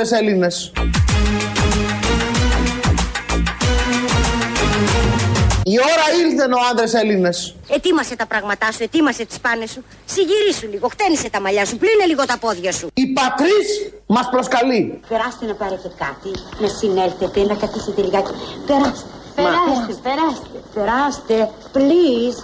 ήλθεν ο άντρες Έλληνες. Η ώρα ήλθεν ο άντρες Έλληνες. Ετοίμασε τα πράγματά σου, ετοίμασε τις πάνες σου. Συγυρίσου λίγο, χτένισε τα μαλλιά σου, πλύνε λίγο τα πόδια σου. Η πατρίς μας προσκαλεί. Περάστε να πάρετε κάτι, να συνέλθετε, να καθίσετε λιγάκι. Περάστε, περάστε, περάστε, περάστε, please.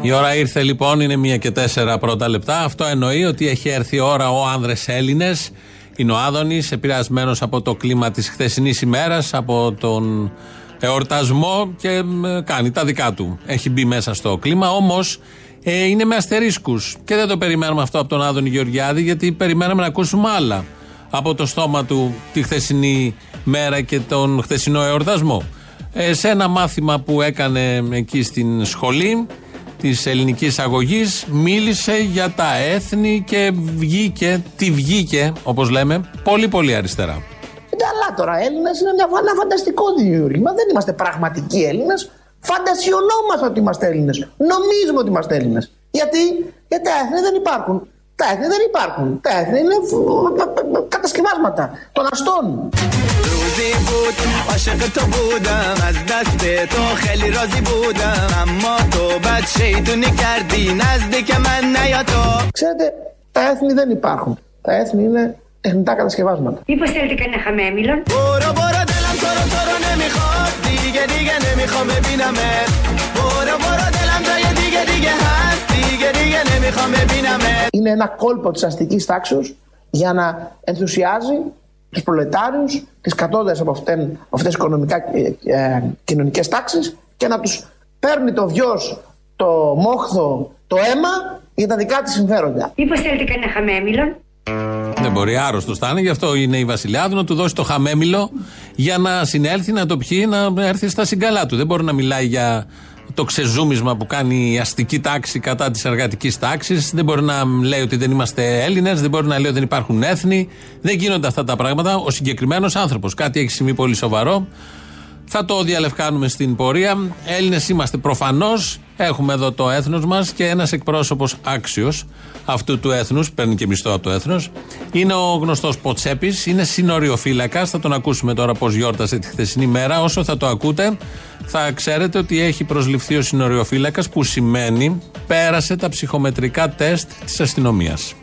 Η ώρα ήρθε λοιπόν, είναι μία και τέσσερα πρώτα λεπτά. Αυτό εννοεί ότι έχει έρθει η ώρα ο άνδρες Έλληνες. Είναι ο Άδωνης, επηρεασμένος από το κλίμα της χθεσινής ημέρας, από τον εορτασμό και ε, κάνει τα δικά του. Έχει μπει μέσα στο κλίμα, όμως ε, είναι με αστερίσκους. Και δεν το περιμένουμε αυτό από τον Άδωνη Γεωργιάδη, γιατί περιμέναμε να ακούσουμε άλλα από το στόμα του τη χθεσινή μέρα και τον χθεσινό εορτασμό. Ε, σε ένα μάθημα που έκανε εκεί στην σχολή της ελληνικής αγωγής, μίλησε για τα έθνη και βγήκε, τι βγήκε, όπως λέμε, πολύ πολύ αριστερά. Καλά τώρα, Έλληνες είναι μια, ένα φανταστικό δημιούργημα. Δεν είμαστε πραγματικοί Έλληνες. Φαντασιωνόμαστε ότι είμαστε Έλληνες. Νομίζουμε ότι είμαστε Έλληνες. Γιατί; Γιατί τα έθνη δεν υπάρχουν. Τα έθνη δεν υπάρχουν. Τα έθνη είναι κατασκευάσματα των αστών. Ξέρετε, τα έθνη δεν υπάρχουν. Τα έθνη είναι τεχνητά κατασκευάσματα. Μήπως θέλετε κανένα χαμέμιλον. Είναι ένα κόλπο της αστικής τάξης για να ενθουσιάζει τους προλετάριους, τις κατώτερες από αυτές, αυτές οικονομικά ε, ε, κοινωνικές τάξεις και να τους παίρνει το βιός, το μόχθο, το αίμα για τα δικά της συμφέροντα. Μήπως θέλετε κανένα χαμέμιλον; Δεν μπορεί, άρρωστος θα είναι, γι' αυτό είναι η Βασιλιάδου να του δώσει το χαμέμιλο για να συνέλθει, να το πιει, να έρθει στα συγκαλά του. Δεν μπορεί να μιλάει για το ξεζούμισμα που κάνει η αστική τάξη κατά της εργατικής τάξης. Δεν μπορεί να λέει ότι δεν είμαστε Έλληνες, δεν μπορεί να λέει ότι δεν υπάρχουν έθνη. Δεν γίνονται αυτά τα πράγματα. Ο συγκεκριμένος άνθρωπος κάτι έχει σημεί πολύ σοβαρό. Θα το διαλευκάνουμε στην πορεία. Έλληνες είμαστε προφανώς. Έχουμε εδώ το έθνος μας και ένας εκπρόσωπος άξιος αυτού του έθνους, παίρνει και μισθό από το έθνος, είναι ο γνωστός Ποτσέπης. Είναι συνοριοφύλακα. Θα τον ακούσουμε τώρα πώς γιόρτασε τη χθεσινή μέρα. Όσο θα το ακούτε, θα ξέρετε ότι έχει προσληφθεί ο συνοριοφύλακα, που σημαίνει πέρασε τα ψυχομετρικά τεστ της αστυνομίας.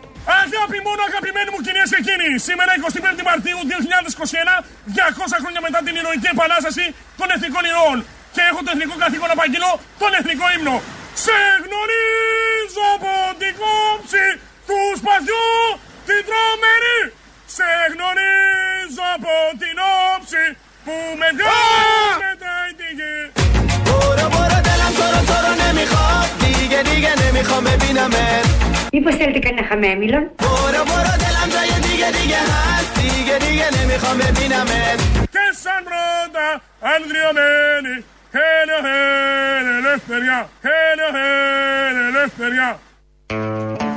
Αγάπη μόνο αγαπημένοι μου κυρίες και κύριοι, σήμερα 25 Μαρτίου 2021, 200 χρόνια μετά την ηρωική επανάσταση των εθνικών ηρώων Και έχω το εθνικό καθήκον να απαγγείλω τον εθνικό ύμνο. Σε γνωρίζω από την κόψη του σπαθιού την τρομερή. Σε γνωρίζω από την όψη που με βγάζει μετράει τη γη. Μπορώ, μπορώ, τέλαμ, τώρα, τώρα, ναι, μιχώ, دیگه دیگه نمیخوام ببینمت Μήπως θέλετε κανένα χαμέμιλον Μπορώ μπορώ دلم جای دیگه دیگه هست دیگه دیگه نمیخوام ببینمت Και σαν πρώτα ανδριωμένη Χέλε χέλε ελευθεριά Χέλε χέλε ελευθεριά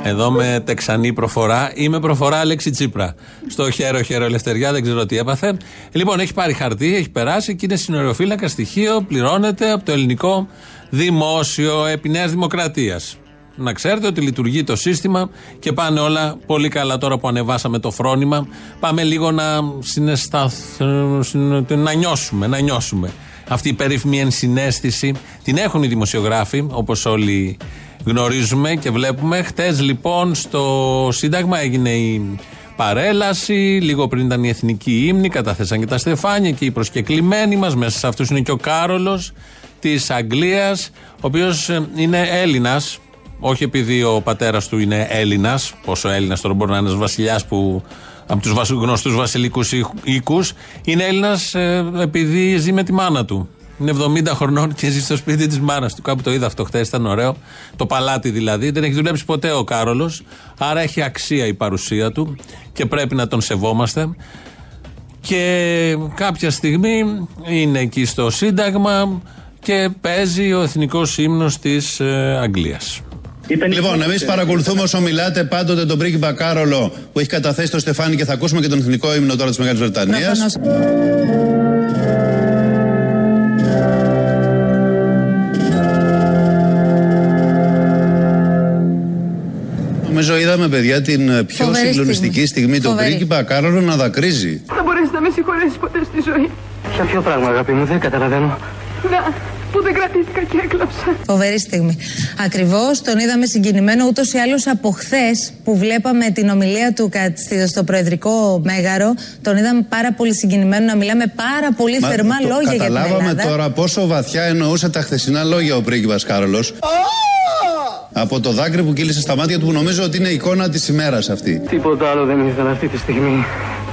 εδώ με τεξανή προφορά ή με προφορά Αλέξη Τσίπρα. Στο χέρο χέρο ελευθεριά, δεν ξέρω τι έπαθε. Λοιπόν, έχει πάρει χαρτί, έχει περάσει και είναι συνοριοφύλακα στοιχείο, πληρώνεται από το ελληνικό δημόσιο επί Νέας Δημοκρατίας. Να ξέρετε ότι λειτουργεί το σύστημα και πάνε όλα πολύ καλά τώρα που ανεβάσαμε το φρόνημα. Πάμε λίγο να συναισθαθούμε, να νιώσουμε, να νιώσουμε. Αυτή η περίφημη ενσυναίσθηση την έχουν οι δημοσιογράφοι, όπως όλοι γνωρίζουμε και βλέπουμε. Χτες λοιπόν στο Σύνταγμα έγινε η παρέλαση. Λίγο πριν ήταν η εθνική ύμνη, καταθέσαν και τα στεφάνια και οι προσκεκλημένοι μας. Μέσα σε αυτούς είναι και ο Κάρολος της Αγγλίας, ο οποίος ε, είναι Έλληνας. Όχι επειδή ο πατέρας του είναι Έλληνας, πόσο Έλληνας τώρα μπορεί να είναι ένας βασιλιάς που από τους γνωστούς βασιλικούς οίκους. Είναι Έλληνας ε, επειδή ζει με τη μάνα του. Είναι 70 χρονών και ζει στο σπίτι της μάνας του. Κάπου το είδα αυτό χθες, ήταν ωραίο. Το παλάτι δηλαδή. Δεν έχει δουλέψει ποτέ ο Κάρολος. Άρα έχει αξία η παρουσία του και πρέπει να τον σεβόμαστε. Και κάποια στιγμή είναι εκεί στο Σύνταγμα και παίζει ο εθνικός ύμνος της ε, Αγγλία. Λοιπόν, εμείς παρακολουθούμε όσο μιλάτε πάντοτε τον πρίγκιπα Κάρολο που έχει καταθέσει το Στεφάνι και θα ακούσουμε και τον εθνικό ύμνο τώρα της Μεγάλης Βρετανίας. Νομίζω είδαμε, παιδιά, την ε, πιο Φοβερή συγκλονιστική στιγμή, στιγμή. τον Φοβερή. πρίγκιπα Κάρολο να δακρύζει. Θα μπορέσει να με συγχωρέσεις ποτέ στη ζωή. Για ποιο πράγμα, αγάπη μου, δεν καταλαβαίνω. Να, που δεν κρατήθηκα και έκλαψα. Φοβερή στιγμή. Ακριβώς τον είδαμε συγκινημένο ούτως ή άλλως από χθες που βλέπαμε την ομιλία του κα- στη- στο Προεδρικό Μέγαρο. Τον είδαμε πάρα πολύ συγκινημένο να μιλάμε πάρα πολύ Μα θερμά το λόγια για την Καταλάβαμε Ελλάδα. τώρα πόσο βαθιά εννοούσε τα χθεσινά λόγια ο πρίγκιπας Κάρολος. Από το δάκρυ που κύλησε στα μάτια του που νομίζω ότι είναι εικόνα της ημέρας αυτή. Τίποτα άλλο δεν ήθελα αυτή τη στιγμή.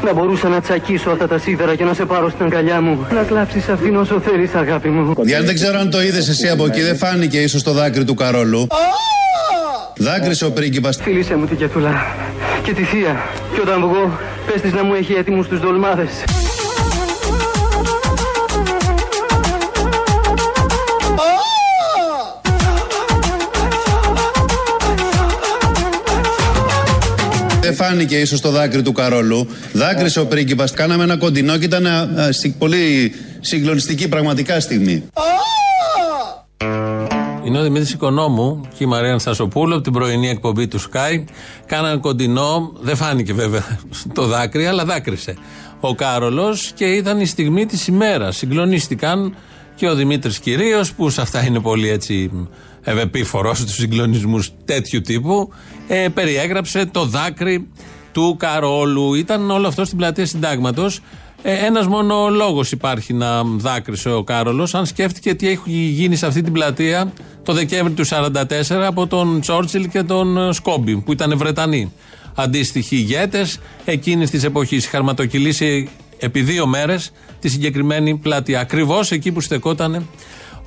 Να μπορούσα να τσακίσω αυτά τα σίδερα και να σε πάρω στην αγκαλιά μου. Να κλάψεις αυτήν όσο θέλεις, αγάπη μου. Διάννη δεν ξέρω αν το είδες εσύ από εκεί, δεν φάνηκε ίσως το δάκρυ του Καρόλου. Δάκρυσε ο πρίγκιπας. Φίλησέ μου την Κιατούλα και τη θεία. Και όταν βγω, πες της να μου έχει έτοιμους τους δολμάδες. Φάνηκε ίσως το δάκρυ του Καρόλου. Δάκρυσε ο πρίγκιπας. Κάναμε ένα κοντινό και ήταν α, α, συ- πολύ συγκλονιστική πραγματικά στιγμή. Είναι ο Δημήτρη Οικονόμου και η Μαρία Αναστασοπούλου από την πρωινή εκπομπή του Sky. Κάναν κοντινό, δεν φάνηκε βέβαια το δάκρυ, αλλά δάκρυσε ο Κάρολος και ήταν η στιγμή της ημέρας. Συγκλονίστηκαν και ο Δημήτρης κυρίω, που σε αυτά είναι πολύ έτσι ευεπίφορος στους συγκλονισμούς τέτοιου τύπου, ε, περιέγραψε το δάκρυ του Καρόλου. Ήταν όλο αυτό στην πλατεία Συντάγματος. Ε, Ένας μόνο λόγος υπάρχει να δάκρυσε ο Κάρολος, αν σκέφτηκε τι έχει γίνει σε αυτή την πλατεία το Δεκέμβρη του 1944 από τον Τσόρτσιλ και τον ε, Σκόμπι, που ήταν Βρετανοί. Αντίστοιχοι ηγέτες εκείνης της εποχής. Χαρματοκυλήσει επί δύο μέρες τη συγκεκριμένη πλατεία. Ακριβώς εκεί που στεκόταν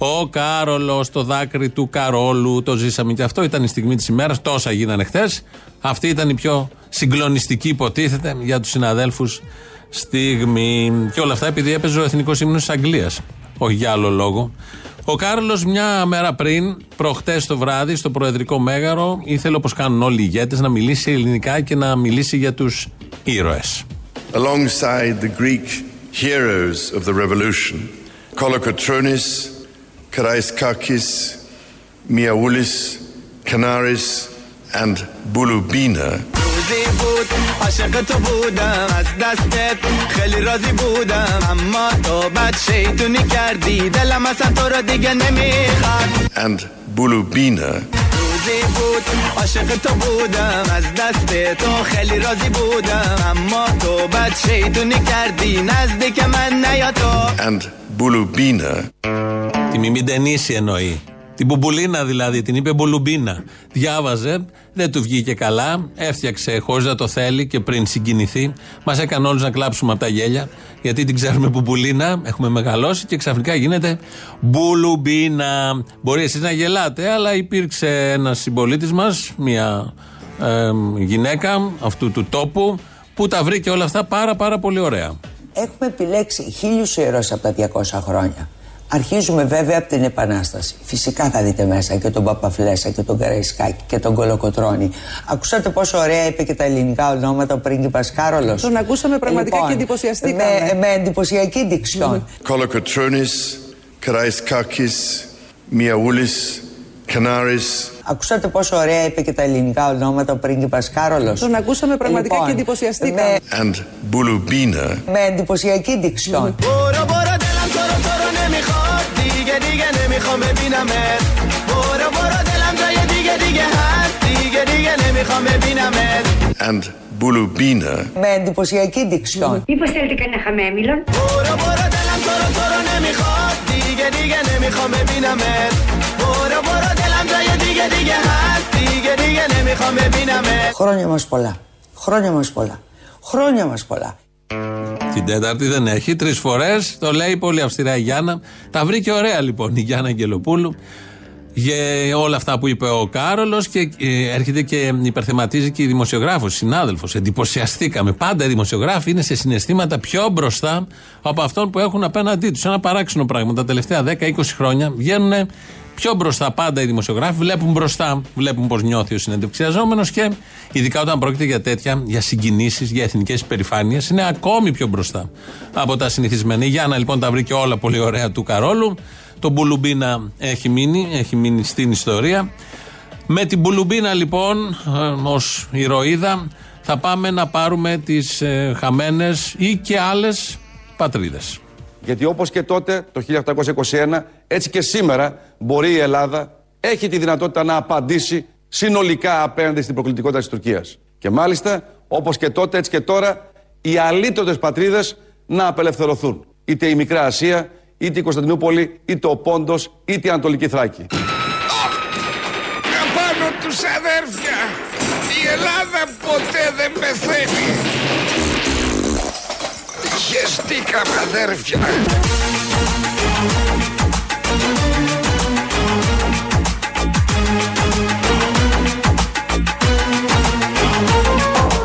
ο Κάρολος, το δάκρυ του Καρόλου. Το ζήσαμε και αυτό. Ήταν η στιγμή της ημέρας. Τόσα γίνανε χθες. Αυτή ήταν η πιο συγκλονιστική, υποτίθεται, για τους συναδέλφους στιγμή. Και όλα αυτά επειδή έπαιζε ο εθνικός ύμνος της Αγγλίας. Όχι για άλλο λόγο. Ο Κάρολος μια μέρα πριν, προχτές το βράδυ, στο Προεδρικό Μέγαρο, ήθελε όπως κάνουν όλοι οι ηγέτες να μιλήσει ελληνικά και να μιλήσει για τους ήρωες. alongside the Greek heroes of the revolution, Kolokotronis, Karaiskakis, Miaoulis, Canaris, and Bulubina. از دستت خیلی راضی بودم اما تو بد شیطونی کردی دلم اصلا تو رو دیگه نمی‌خواد and بودم از دست تو خیلی راضی بودم اما تو بد شیطونی کردی نزدیک من نیا تو and Bulubina. Τη Μιμιντενίση εννοεί. Την Μπουμπουλίνα δηλαδή, την είπε Μπουλουμπίνα. Διάβαζε, δεν του βγήκε καλά, έφτιαξε χωρίς να το θέλει και πριν συγκινηθεί. Μας έκανε όλους να κλάψουμε από τα γέλια, γιατί την ξέρουμε Μπουμπουλίνα, έχουμε μεγαλώσει και ξαφνικά γίνεται Μπουλουμπίνα. Μπορεί εσείς να γελάτε, αλλά υπήρξε ένας συμπολίτης μας, μια ε, γυναίκα αυτού του τόπου, που τα βρήκε όλα αυτά πάρα πάρα πολύ ωραία. Έχουμε επιλέξει χίλιους ήρωες από τα 200 χρόνια. Αρχίζουμε βέβαια από την Επανάσταση. Φυσικά θα δείτε μέσα και τον Παπαφλέσσα και τον Καραϊσκάκη και τον Κολοκοτρώνη. Ακούσατε πόσο ωραία είπε και τα ελληνικά ονόματα ο πρίγκιπας Κάρολος. Τον ακούσαμε πραγματικά και εντυπωσιαστήκαμε. Με, με εντυπωσιακή δικτυόν. Kolokotronis, Karaiskakis, Miaoulis, Canaris, Ακούσατε πόσο ωραία είπε και τα ελληνικά ονόματα ο πρίγκιπας Κάρολος. Τον ακούσαμε πραγματικά και εντυπωσιαστήκαμε. με, and Bulubina. με εντυπωσιακή δικτυόν. دیگه دیگه نمیخوام ببینمت برو برو دلم جای دیگه دیگه هست دیگه دیگه نمیخوام ببینمت and Bulubina. Με εντυπωσιακή δικτυόν. Μήπως θέλετε κανένα χαμέμιλον. برو برو دلم تو رو تو رو نمیخواد دیگه دیگه نمیخوام ببینمت برو برو دلم جای دیگه دیگه هست دیگه دیگه نمیخوام ببینمت Χρόνια μας πολλά. Χρόνια μας πολλά. Χρόνια μας πολλά. την Τέταρτη δεν έχει. Τρεις φορές το λέει πολύ αυστηρά η Γιάννα. Τα βρήκε ωραία λοιπόν η Γιάννα Αγγελοπούλου για όλα αυτά που είπε ο Κάρολος και ε, έρχεται και υπερθεματίζει και η δημοσιογράφος, συνάδελφος. Εντυπωσιαστήκαμε. Πάντα οι δημοσιογράφοι είναι σε συναισθήματα πιο μπροστά από αυτόν που έχουν απέναντί τους. Ένα παράξενο πράγμα. Τα τελευταία 10-20 χρόνια βγαίνουν πιο μπροστά πάντα οι δημοσιογράφοι, βλέπουν μπροστά, βλέπουν πώς νιώθει ο συνεντευξιαζόμενος και ειδικά όταν πρόκειται για τέτοια, για συγκινήσεις, για εθνικές υπερηφάνειες, είναι ακόμη πιο μπροστά από τα συνηθισμένα. Η Γιάννα λοιπόν τα βρήκε όλα πολύ ωραία του Καρόλου. Το Μπουλουμπίνα έχει μείνει, έχει μείνει στην ιστορία. Με την Μπουλουμπίνα λοιπόν ως ηρωίδα θα πάμε να πάρουμε τις ε, χαμένες ή και άλλες πατρίδες. Γιατί όπως και τότε το 1821 έτσι και σήμερα μπορεί η Ελλάδα έχει τη δυνατότητα να απαντήσει συνολικά απέναντι στην προκλητικότητα της Τουρκίας. Και μάλιστα όπως και τότε έτσι και τώρα οι αλήτωτες πατρίδες να απελευθερωθούν. Είτε η Μικρά Ασία, είτε η Κωνσταντινούπολη, είτε ο Πόντος, είτε η Ανατολική Θράκη. Απάνω τους αδέρφια, η Ελλάδα ποτέ δεν πεθαίνει. Χεστήκαμε αδέρφια.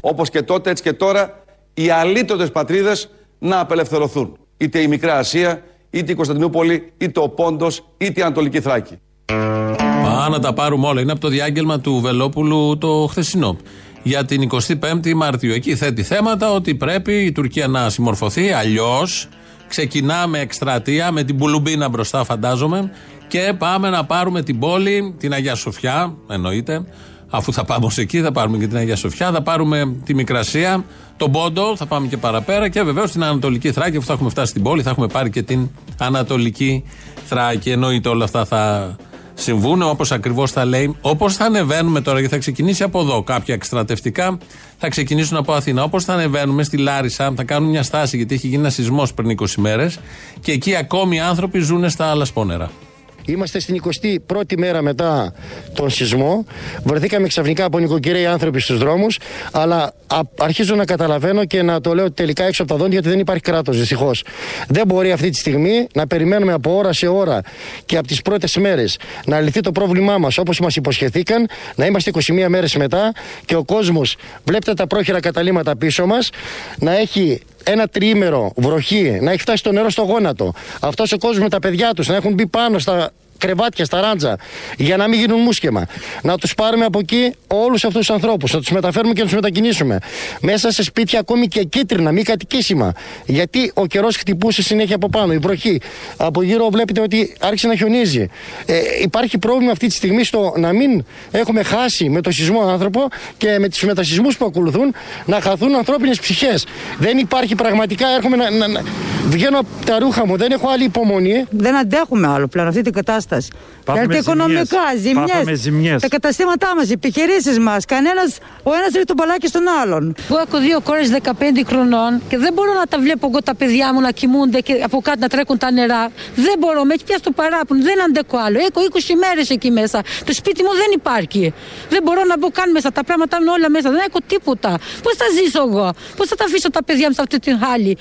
Όπως και τότε έτσι και τώρα οι αλήτωτες πατρίδες να απελευθερωθούν. Είτε η Μικρά Ασία, είτε η Κωνσταντινούπολη, είτε ο Πόντος, είτε η Ανατολική Θράκη. Πάμε να τα πάρουμε όλα. Είναι από το διάγγελμα του Βελόπουλου το χθεσινό. Για την 25η Μαρτίου. Εκεί θέτει θέματα ότι πρέπει η Τουρκία να συμμορφωθεί. Αλλιώς ξεκινάμε εκστρατεία με την Πουλουμπίνα μπροστά, φαντάζομαι. Και πάμε να πάρουμε την πόλη, την Αγία Σοφιά, εννοείται. Αφού θα πάμε ως εκεί, θα πάρουμε και την Αγία Σοφιά, θα πάρουμε τη Μικρασία, τον Πόντο, θα πάμε και παραπέρα και βεβαίως την Ανατολική Θράκη. Αφού θα έχουμε φτάσει στην πόλη, θα έχουμε πάρει και την Ανατολική Θράκη. Εννοείται όλα αυτά θα συμβούν όπως ακριβώς θα λέει. Όπως θα ανεβαίνουμε τώρα, γιατί θα ξεκινήσει από εδώ κάποια εκστρατευτικά, θα ξεκινήσουν από Αθήνα. Όπως θα ανεβαίνουμε στη Λάρισα, θα κάνουν μια στάση, γιατί έχει γίνει ένα σεισμός πριν 20 μέρες και εκεί ακόμη οι άνθρωποι ζουν στα άλλα σπόνερα. Είμαστε στην 21η μέρα μετά τον σεισμό. Βρεθήκαμε ξαφνικά από νοικοκυρέοι άνθρωποι στους δρόμους. Αλλά αρχίζω να καταλαβαίνω και να το λέω τελικά έξω από τα δόντια γιατί δεν υπάρχει κράτος δυστυχώς. Δεν μπορεί αυτή τη στιγμή να περιμένουμε από ώρα σε ώρα και από τις πρώτες μέρες να λυθεί το πρόβλημά μας όπως μας υποσχεθήκαν, να είμαστε 21 μέρες μετά και ο κόσμος, βλέπετε τα πρόχειρα καταλήμματα πίσω μας, να έχει ένα τριήμερο βροχή, να έχει φτάσει το νερό στο γόνατο. Αυτός ο κόσμος με τα παιδιά τους να έχουν μπει πάνω στα κρεβάτια, στα ράντζα, για να μην γίνουν μουσκεμα. Να τους πάρουμε από εκεί όλους αυτούς τους ανθρώπους, να τους μεταφέρουμε και να τους μετακινήσουμε. Μέσα σε σπίτια ακόμη και κίτρινα, μη κατοικήσιμα. Γιατί ο καιρός χτυπούσε συνέχεια από πάνω, η βροχή. Από γύρω βλέπετε ότι άρχισε να χιονίζει. Ε, υπάρχει πρόβλημα αυτή τη στιγμή στο να μην έχουμε χάσει με το σεισμό άνθρωπο και με τους μετασυσμούς που ακολουθούν να χαθούν ανθρώπινες ψυχές. Δεν υπάρχει πραγματικά, έρχομαι να, να, να, βγαίνω από τα ρούχα μου, δεν έχω άλλη υπομονή. Δεν αντέχουμε άλλο πλέον αυτή την κατάσταση κατάσταση. Γιατί οικονομικά, ζημιές. Τα καταστήματά μας, οι επιχειρήσεις μας. Κανένας, ο ένας ρίχνει τον παλάκι στον άλλον. Εγώ έχω δύο κόρες 15 χρονών και δεν μπορώ να τα βλέπω εγώ τα παιδιά μου να κοιμούνται και από κάτω να τρέχουν τα νερά. Δεν μπορώ, με έχει πιάσει το παράπονο, δεν αντέχω άλλο. Έχω 20 μέρες εκεί μέσα. Το σπίτι μου δεν υπάρχει. Δεν μπορώ να μπω καν μέσα. Τα πράγματα είναι όλα μέσα. Δεν έχω τίποτα. Πώς θα ζήσω εγώ, πώς θα τα αφήσω τα παιδιά μου σε αυτή την χάλη;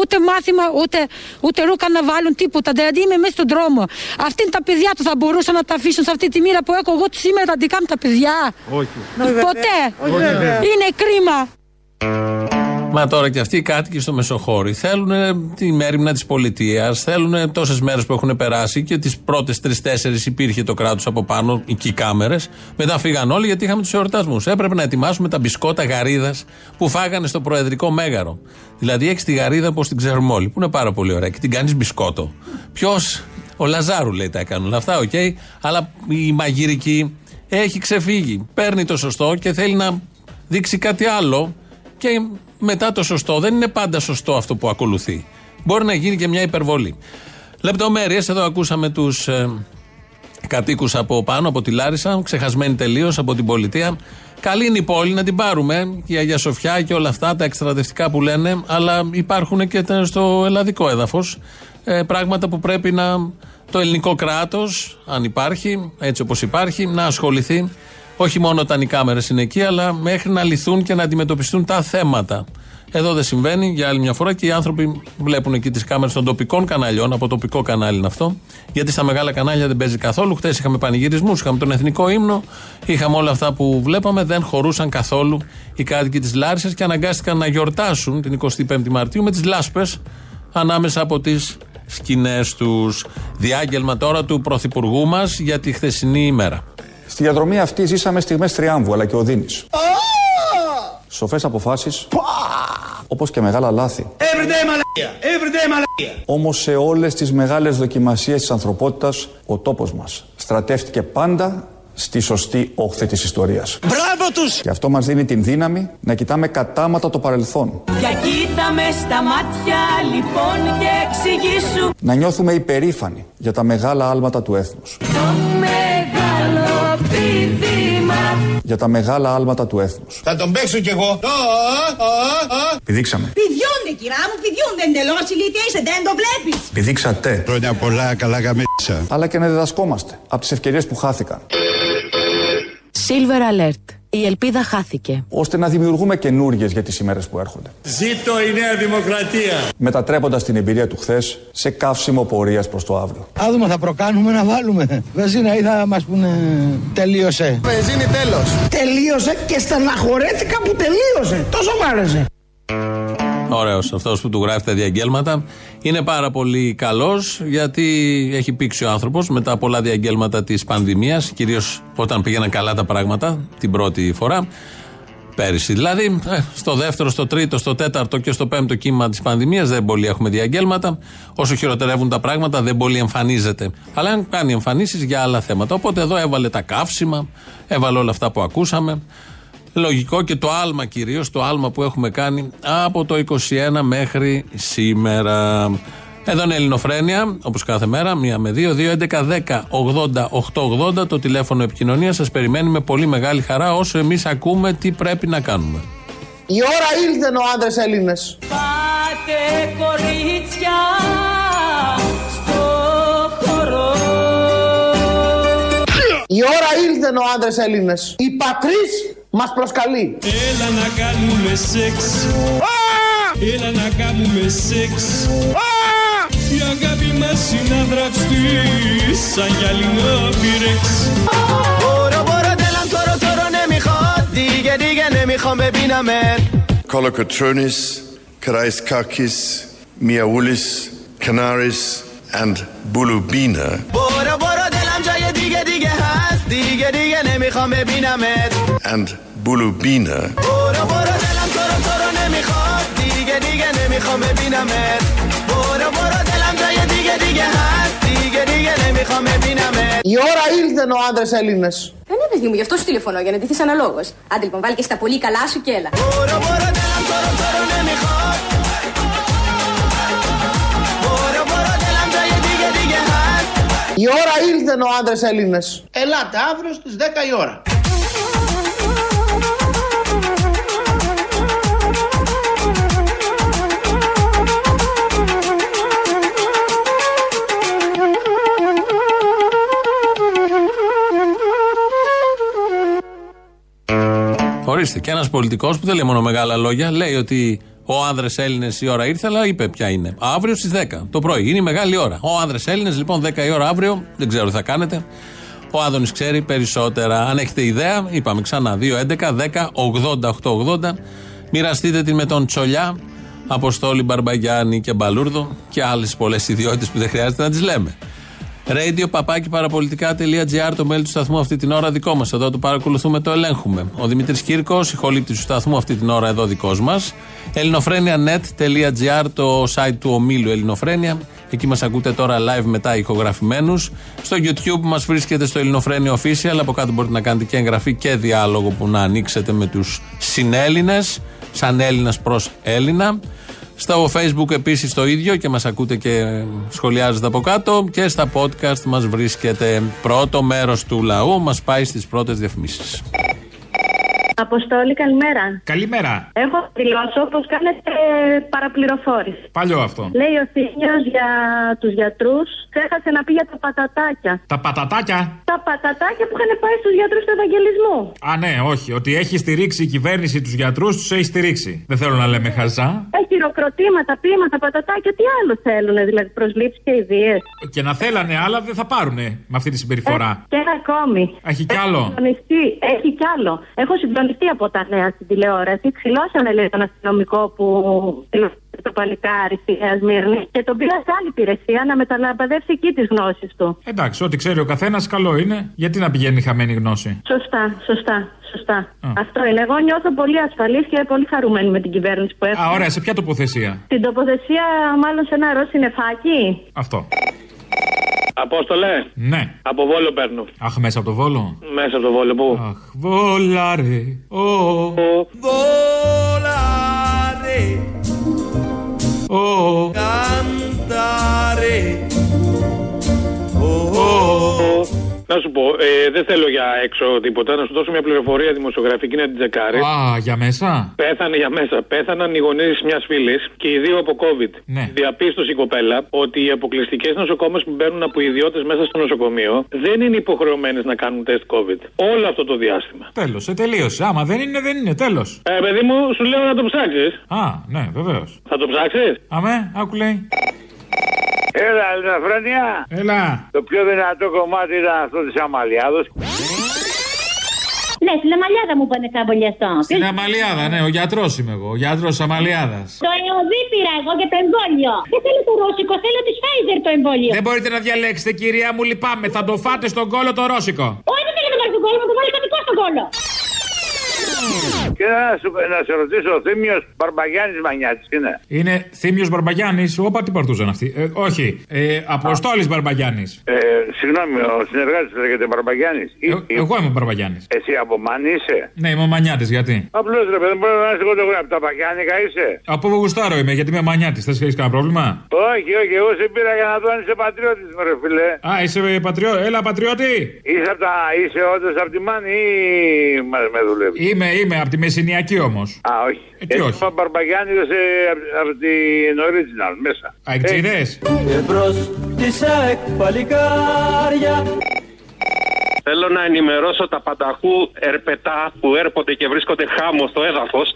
Ούτε μάθημα, ούτε, ούτε ρούκα να βάλουν τίποτα. Δηλαδή είμαι μέσα στον δρόμο. Αυτή είναι τα παιδιά του θα μπορούσαν να τα αφήσουν σε αυτή τη μοίρα που έχω εγώ σήμερα τα δικά μου τα παιδιά. Όχι. Ποτέ. Είναι κρίμα. Μα τώρα και αυτοί οι κάτοικοι στο Μεσοχώρι θέλουν τη μέρημνα της πολιτείας, θέλουν τόσες μέρες που έχουν περάσει και τις πρώτες τρει-τέσσερι υπήρχε το κράτος από πάνω, εκεί κάμερες. Μετά φύγαν όλοι γιατί είχαμε τους εορτασμούς. Έπρεπε να ετοιμάσουμε τα μπισκότα γαρίδας που φάγανε στο Προεδρικό Μέγαρο. Δηλαδή έχεις τη γαρίδα όπως την ξέρουμε όλοι, που είναι πάρα πολύ ωραία και την κάνεις μπισκότο. Ποιος, ο Λαζάρου λέει τα έκανε όλα αυτά, OK, okay, αλλά η μαγειρική έχει ξεφύγει. Παίρνει το σωστό και θέλει να δείξει κάτι άλλο και μετά το σωστό. Δεν είναι πάντα σωστό αυτό που ακολουθεί. Μπορεί να γίνει και μια υπερβολή. Λεπτομέρειες, εδώ ακούσαμε τους ε, κατοίκους από πάνω, από τη Λάρισα, ξεχασμένοι τελείως από την πολιτεία. Καλή είναι η πόλη να την πάρουμε, η Αγία Σοφιά και όλα αυτά, τα εκστρατευτικά που λένε, αλλά υπάρχουν και στο ελλαδικό έδαφος ε, πράγματα που πρέπει να το ελληνικό κράτος, αν υπάρχει, έτσι όπως υπάρχει, να ασχοληθεί όχι μόνο όταν οι κάμερες είναι εκεί, αλλά μέχρι να λυθούν και να αντιμετωπιστούν τα θέματα. Εδώ δεν συμβαίνει για άλλη μια φορά και οι άνθρωποι βλέπουν εκεί τις κάμερες των τοπικών καναλιών, από τοπικό κανάλι είναι αυτό, γιατί στα μεγάλα κανάλια δεν παίζει καθόλου. Χθες είχαμε πανηγυρισμούς, είχαμε τον εθνικό ύμνο, είχαμε όλα αυτά που βλέπαμε, δεν χωρούσαν καθόλου οι κάτοικοι της Λάρισας και αναγκάστηκαν να γιορτάσουν την 25η Μαρτίου με τις λάσπες ανάμεσα από τις σκηνές τους. Διάγγελμα τώρα του Πρωθυπουργού μας για τη χθεσινή ημέρα. Στη διαδρομή αυτή ζήσαμε στιγμές τριάμβου αλλά και οδύνης. Σοφές αποφάσεις, όπως και μεγάλα λάθη. Everyday μαλακία, everyday μαλακία. Όμως σε όλες τις μεγάλες δοκιμασίες της ανθρωπότητας, ο τόπος μας στρατεύτηκε πάντα στη σωστή όχθη της ιστορίας. Μπράβο τους! Και αυτό μας δίνει την δύναμη να κοιτάμε κατάματα το παρελθόν. Για κοίτα με στα μάτια λοιπόν και εξηγήσου Να νιώθουμε υπερήφανοι για τα μεγάλα άλματα του έθνους. Το μεγάλο πηδήμα Για τα μεγάλα άλματα του έθνους. Θα τον παίξω κι εγώ. Πηδήξαμε. Πηδιούνται, κυρά μου, πηδιούνται. Εντελώς ηλίθεια είσαι, δεν το βλέπεις. Πηδήξατε. Χρόνια πολλά, καλά καμίσα. Αλλά και να διδασκόμαστε από τις ευκαιρίες που χάθηκαν. Silver Alert. Η ελπίδα χάθηκε. Ώστε να δημιουργούμε καινούριε για τις ημέρες που έρχονται. Ζήτω η Νέα Δημοκρατία. Μετατρέποντας την εμπειρία του χθες σε καύσιμο πορείας προς το αύριο. Α δούμε, θα προκάνουμε να βάλουμε. Βεζίνα ή θα μας πούνε τελείωσε. Βενζίνη τέλος. Τελείωσε και στεναχωρέθηκα που τελείωσε. Τόσο μ' άρεσε. Ωραίος αυτός που του γράφει τα διαγγέλματα. Είναι πάρα πολύ καλός γιατί έχει πήξει ο άνθρωπος μετά από πολλά διαγγέλματα της πανδημίας, κυρίως όταν πήγαιναν καλά τα πράγματα την πρώτη φορά. Πέρυσι δηλαδή, ε, στο δεύτερο, στο τρίτο, στο τέταρτο και στο πέμπτο κύμα της πανδημίας δεν πολύ έχουμε διαγγέλματα. Όσο χειροτερεύουν τα πράγματα, δεν πολύ εμφανίζεται. Αλλά κάνει εμφανίσεις για άλλα θέματα. Οπότε εδώ έβαλε τα καύσιμα, έβαλε όλα αυτά που ακούσαμε. Λογικό και το άλμα κυρίως, το άλμα που έχουμε κάνει από το 21 μέχρι σήμερα. Εδώ είναι η Ελληνοφρένεια, όπως κάθε μέρα, μία με δύο, 2, 11, 10, 80, 8, 80, το τηλέφωνο επικοινωνίας. Σας περιμένει με πολύ μεγάλη χαρά όσο εμείς ακούμε τι πρέπει να κάνουμε. Η ώρα ήλθε ο άντρε Έλληνες. Πάτε κορίτσια στο χώρο Η ώρα ήλθε ο άντρε Έλληνες. Η πατρίς μας προσκαλεί. Έλα να κάνουμε σεξ. Έλα να κάνουμε σεξ. Η αγάπη συναδραυστεί σαν γυαλινό πυρεξ. Τώρα, τώρα, ναι, μη ναι, μη Κανάρης, and Bulubina. Bulubina. برو برو دلم تو رو تو رو نمیخواد دیگه دیگه نمیخوام ببینمت برو برو دلم جای دیگه دیگه هست دیگه دیگه نمیخوام ببینمت Η ώρα ήλθε ο άντρε Έλληνε. Δεν είναι παιδί μου, γι' αυτό σου τηλεφωνώ, για να ντυθείς αναλόγως. Άντε λοιπόν, βάλει και στα πολύ καλά σου και έλα. برو برو دلم تو رو تو رو نمیخواد برو برو دلم جای دیگه دیگه هست Η ώρα ήλθε ο άντρε Έλληνε. Ελάτε αύριο στι 10 η ώρα. Ορίστε, και ένας πολιτικός που δεν λέει μόνο μεγάλα λόγια, λέει ότι ο άνδρες Έλληνες η ώρα ήρθε, αλλά είπε ποια είναι. Αύριο στις 10 το πρωί. Είναι η μεγάλη ώρα. Ο άνδρες Έλληνες, λοιπόν, 10 η ώρα αύριο, δεν ξέρω τι θα κάνετε. Ο Άδωνης ξέρει περισσότερα. Αν έχετε ιδέα, είπαμε ξανά. 2, 11, 10, 80, 8, 80. Μοιραστείτε την με τον Τσολιά, Αποστόλη Μπαρμπαγιάννη και Μπαλούρδο και άλλες πολλές ιδιότητες που δεν χρειάζεται να τις λέμε. Radio παπάκι παραπολιτικά.gr το mail του σταθμού αυτή την ώρα δικό μας. Εδώ το παρακολουθούμε, το ελέγχουμε. Ο Δημήτρης Κύρκος, ηχολήπτης του σταθμού αυτή την ώρα εδώ δικός μας. ελληνοφρένια.net.gr το site του ομίλου Ελληνοφρένια. Εκεί μας ακούτε τώρα live μετά ηχογραφημένους. Στο YouTube μας βρίσκεται στο Ελληνοφρένια Official. Από κάτω μπορείτε να κάνετε και εγγραφή και διάλογο που να ανοίξετε με τους συνέλληνες, σαν Έλληνας προς Έλληνα. Στο facebook επίσης το ίδιο και μας ακούτε και σχολιάζετε από κάτω και στα podcast μας βρίσκεται πρώτο μέρος του λαού μας πάει στις πρώτες διαφημίσεις. Αποστόλη, καλημέρα. Καλημέρα. Έχω δηλώσω πως κάνετε παραπληροφόρηση. Παλιό αυτό. Λέει ο Θήμιος για τους γιατρούς, ξέχασε να πει για τα πατατάκια. Τα πατατάκια; Τα πατατάκια που είχαν πάει στους γιατρούς του Ευαγγελισμού. Α, ναι, όχι. Ότι έχει στηρίξει η κυβέρνηση τους γιατρούς, τους έχει στηρίξει. Δεν θέλω να λέμε χαζά. Έχει χειροκροτήματα, ποίηματα, πατατάκια. Τι άλλο θέλουν, δηλαδή προσλήψεις και ιδίε. Και να θέλανε άλλα δεν θα πάρουνε με αυτή τη συμπεριφορά. Ε, και ένα ακόμη. Έχει κι άλλο. Έχει κι άλλο. Έχω συγκλονιστεί από τα νέα στην τηλεόραση. Ξυλώσανε λέει τον αστυνομικό που το παλικάρι στη Νέα Σμύρνη και τον πήρα σε άλλη υπηρεσία να μεταλαμπαδεύσει εκεί τις γνώσεις του. Εντάξει, ό,τι ξέρει ο καθένας, καλό είναι. Γιατί να πηγαίνει χαμένη γνώση; Σωστά, σωστά. Σωστά. Αυτό είναι. Εγώ νιώθω πολύ ασφαλής και πολύ χαρούμενη με την κυβέρνηση που έχω. Α, ωραία, σε ποια τοποθεσία; Στην τοποθεσία, μάλλον σε ένα ρο συνεφάκι. Αυτό. Απόστολε. Ναι. Από βόλο παίρνω. Αχ, μέσα από το βόλο. Μέσα από το βόλο, πού; Αχ, βόλαρε. Ω. Volare, Ω. cantare. Να σου πω, ε, δεν θέλω για έξω τίποτα. Να σου δώσω μια πληροφορία δημοσιογραφική να την τσεκάρει. Α, για μέσα; Πέθανε για μέσα. Πέθαναν οι γονείς μιας φίλης και οι δύο από COVID. Ναι. Διαπίστωσε η κοπέλα ότι οι αποκλειστικές νοσοκόμες που μπαίνουν από ιδιώτες μέσα στο νοσοκομείο δεν είναι υποχρεωμένες να κάνουν τεστ COVID. Όλο αυτό το διάστημα. Τέλος, σε τελείωσε. Άμα δεν είναι, δεν είναι. Τέλος. Ε, παιδί μου, σου λέω να το ψάξεις. Α, ναι, βεβαίως. Θα το ψάξεις; Αμέ, άκου λέει. Έλα, Ελληνοφρένια. Έλα. Το πιο δυνατό κομμάτι ήταν αυτό της Αμαλιάδος. Ναι, στην Αμαλιάδα μου είπανε καμπολιαστό. Στην Αμαλιάδα, ναι, ο γιατρός είμαι εγώ. Ο γιατρός Αμαλιάδας. Το ΕΟΔΙ πήρα εγώ και το εμβόλιο. Δεν θέλω το ρώσικο, θέλω της Pfizer το εμβόλιο. Δεν μπορείτε να διαλέξετε, κυρία μου, λυπάμαι. Θα το φάτε στον κόλο το ρώσικο. Όχι, δεν θέλω να το βάλει στον κόλλο, μου το βάλει κανονικό στον κόλλο. Και να, σου, να σε ρωτήσω, ο Θήμιος Μπαρμπαγιάννης Μανιάτης είναι; Είναι Θήμιος Μπαρμπαγιάννης. Όπα τι παρτούζαν αυτοί. Ε, όχι. Ε, Αποστόλης Μπαρμπαγιάννης. Ε, συγγνώμη, ο συνεργάτης λέγεται Μπαρμπαγιάννης. εγώ είμαι Μπαρμπαγιάννης. Εσύ από Μάνη είσαι; Ναι, είμαι ο Μανιάτης, γιατί; Απλώς ρε παιδί, μπορεί να είσαι εγώ το από τα Παγιάννικα είσαι; Από Βογουστάρο είμαι, γιατί είμαι Μανιάτης. Θες έχεις κανένα πρόβλημα; Όχι, όχι, εγώ σε πήρα για να δω αν είσαι πατριώτης, μωρέ φίλε. Α, είσαι πατριώτη. Έλα, πατριώτη. Είσαι, από τα... είσαι όντως από τη Μάνη ή μα με δουλεύεις; Είμαι, είμαι, από τη Μεσσηνιακή όμως. Α, όχι. Ε, τι όχι. Ο Μπαρμπαγιάννη είσαι από την original μέσα. Α, εξηδέ. Και μπρος της ΑΕΚ παλικάρια. Θέλω να ενημερώσω τα πανταχού ερπετά που έρχονται και βρίσκονται χάμω στο έδαφος.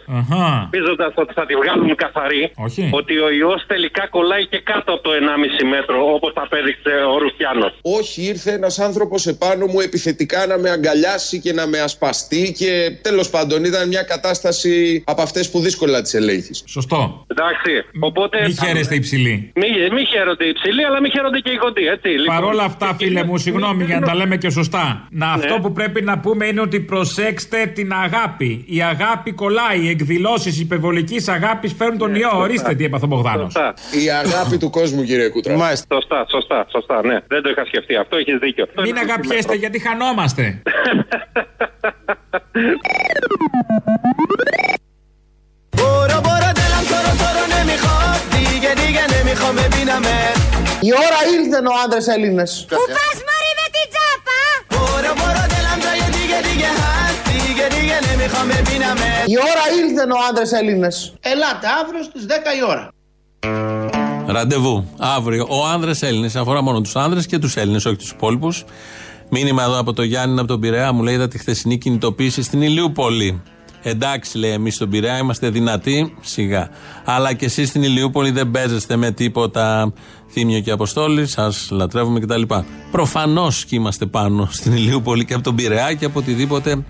Ελπίζοντα ότι θα τη βγάλουν καθαρή. Όχι. Ότι ο ιός τελικά κολλάει και κάτω από το 1,5 μέτρο, όπως τα απέδειξε ο Ρουφιάνος. Όχι, ήρθε ένας άνθρωπος επάνω μου επιθετικά να με αγκαλιάσει και να με ασπαστεί και τέλος πάντων ήταν μια κατάσταση από αυτές που δύσκολα τις ελέγχεις. Σωστό. Εντάξει. Οπότε. Μη χαίρεστε υψηλοί. Μη, μη χαίρονται οι υψηλοί, αλλά μη χαίρονται και οι κοντοί, έτσι. Λοιπόν. Παρόλα αυτά, φίλε μου, συγγνώμη για να τα λέμε και σωστά να ναι. αυτό που πρέπει να πούμε είναι ότι προσέξτε την αγάπη. Η αγάπη κολλάει. Οι εκδηλώσεις υπερβολικής αγάπης φέρνουν τον ναι, ιό. Σωστά. Ορίστε τι έπαθε ο Μπογδάνος. Η αγάπη του κόσμου, κύριε Κούτρα. Μάλιστα. Σωστά, σωστά, σωστά. Ναι. Δεν το είχα σκεφτεί. Αυτό έχεις δίκιο. Μην αγαπιέστε γιατί χανόμαστε. Η ώρα ήρθε ο άντρε Έλληνες. Που πας, Μωρή, με την τζάμπα! برو برو دلم جای دیگه دیگه هست دیگه دیگه نمیخوام ببینمت Η ώρα ήλθε ο άντρε Έλληνε. Ελάτε αύριο στι 10 η ώρα. Ραντεβού αύριο. Ο άνδρε Έλληνε. Αφορά μόνο του άνδρε και του Έλληνε, όχι του υπόλοιπου. Μήνυμα εδώ από το Γιάννη από τον Πειραιά μου λέει: Είδα τη χθεσινή κινητοποίηση στην Ηλιούπολη. Εντάξει, λέει, εμείς στον Πειραιά είμαστε δυνατοί, σιγά. Αλλά και εσείς στην Ηλιούπολη δεν παίζεστε με τίποτα. Θύμιο και Αποστόλη, σας λατρεύουμε κτλ. Προφανώς και είμαστε πάνω στην Ηλιούπολη και από τον Πειραιά και από οτιδήποτε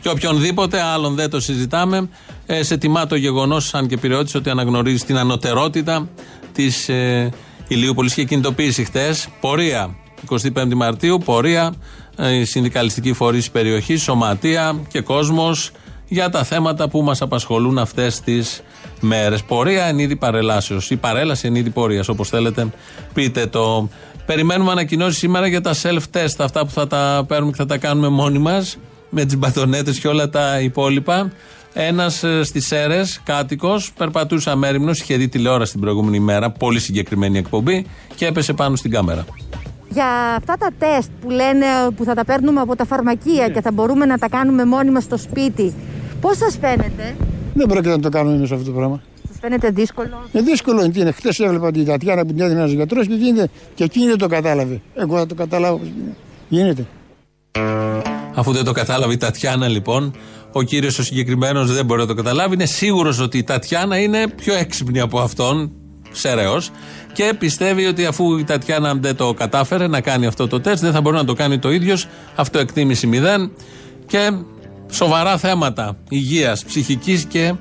και οποιονδήποτε άλλον δεν το συζητάμε. Ε, σε τιμά το γεγονός, αν και πυρεώτη, ότι αναγνωρίζει την ανωτερότητα της ε, Ηλιούπολης και κινητοποίηση χτες. Πορεία 25η Μαρτίου, πορεία, ε, οι συνδικαλιστικοί φορείς τη περιοχή, σωματεία και κόσμος για τα θέματα που μας απασχολούν αυτές τις μέρες. Πορεία εν είδη παρελάσεως ή παρέλαση εν είδη πορείας, όπως θέλετε, πείτε το. Περιμένουμε ανακοινώσεις σήμερα για τα self-test, αυτά που θα τα παίρνουμε και θα τα κάνουμε μόνοι μας, με τις μπατονέτες και όλα τα υπόλοιπα. Ένας στις αίρες, κάτοικος, περπατούσε αμέριμνος, είχε δει τηλεόραση την προηγούμενη μέρα, πολύ συγκεκριμένη εκπομπή, και έπεσε πάνω στην κάμερα. Για αυτά τα τεστ που λένε που θα τα παίρνουμε από τα φαρμακεία και θα μπορούμε να τα κάνουμε μόνοι μας στο σπίτι, πώς σας φαίνεται, Δεν πρόκειται να το κάνουμε εμείς αυτό το πράγμα. σας φαίνεται δύσκολο; Είναι δύσκολο είναι. τι είναι. Χθες έβλεπα την Τατιάνα που την έδινε ένας γιατρός και γίνεται και εκείνη δεν το κατάλαβε. Εγώ θα το καταλάβω πώς γίνεται. Γίνεται. Αφού δεν το κατάλαβε η Τατιάνα, λοιπόν, ο κύριος ο συγκεκριμένος δεν μπορεί να το καταλάβει. Είναι σίγουρος ότι η Τατιάνα είναι πιο έξυπνη από αυτόν, σερέω, και πιστεύει ότι αφού η Τατιάνα δεν το κατάφερε να κάνει αυτό το τεστ, δεν θα μπορεί να το κάνει το ίδιος. Αυτοεκτίμηση μηδέν και σοβαρά θέματα υγείας, ψυχικής και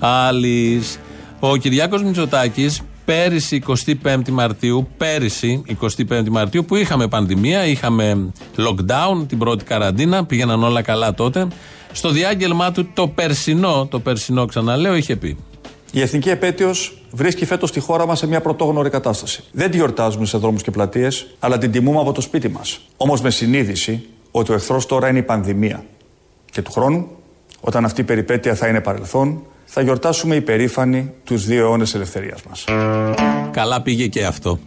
άλλης. Ο Κυριάκος Μητσοτάκης πέρυσι 25η Μαρτίου, πέρυσι 25η Μαρτίου που είχαμε πανδημία, είχαμε lockdown, την πρώτη καραντίνα, πήγαιναν όλα καλά τότε. Στο διάγγελμά του το περσινό, το περσινό ξαναλέω, είχε πει. Η εθνική επέτειος βρίσκει φέτος τη χώρα μας σε μια πρωτόγνωρη κατάσταση. Δεν τη γιορτάζουμε σε δρόμους και πλατείες, αλλά την τιμούμε από το σπίτι μας. Όμως με συνείδηση ότι ο εχθρός τώρα είναι η πανδημία. Και του χρόνου, όταν αυτή η περιπέτεια θα είναι παρελθόν, θα γιορτάσουμε υπερήφανοι τους δύο αιώνες ελευθερίας μας. Καλά πήγε και αυτό.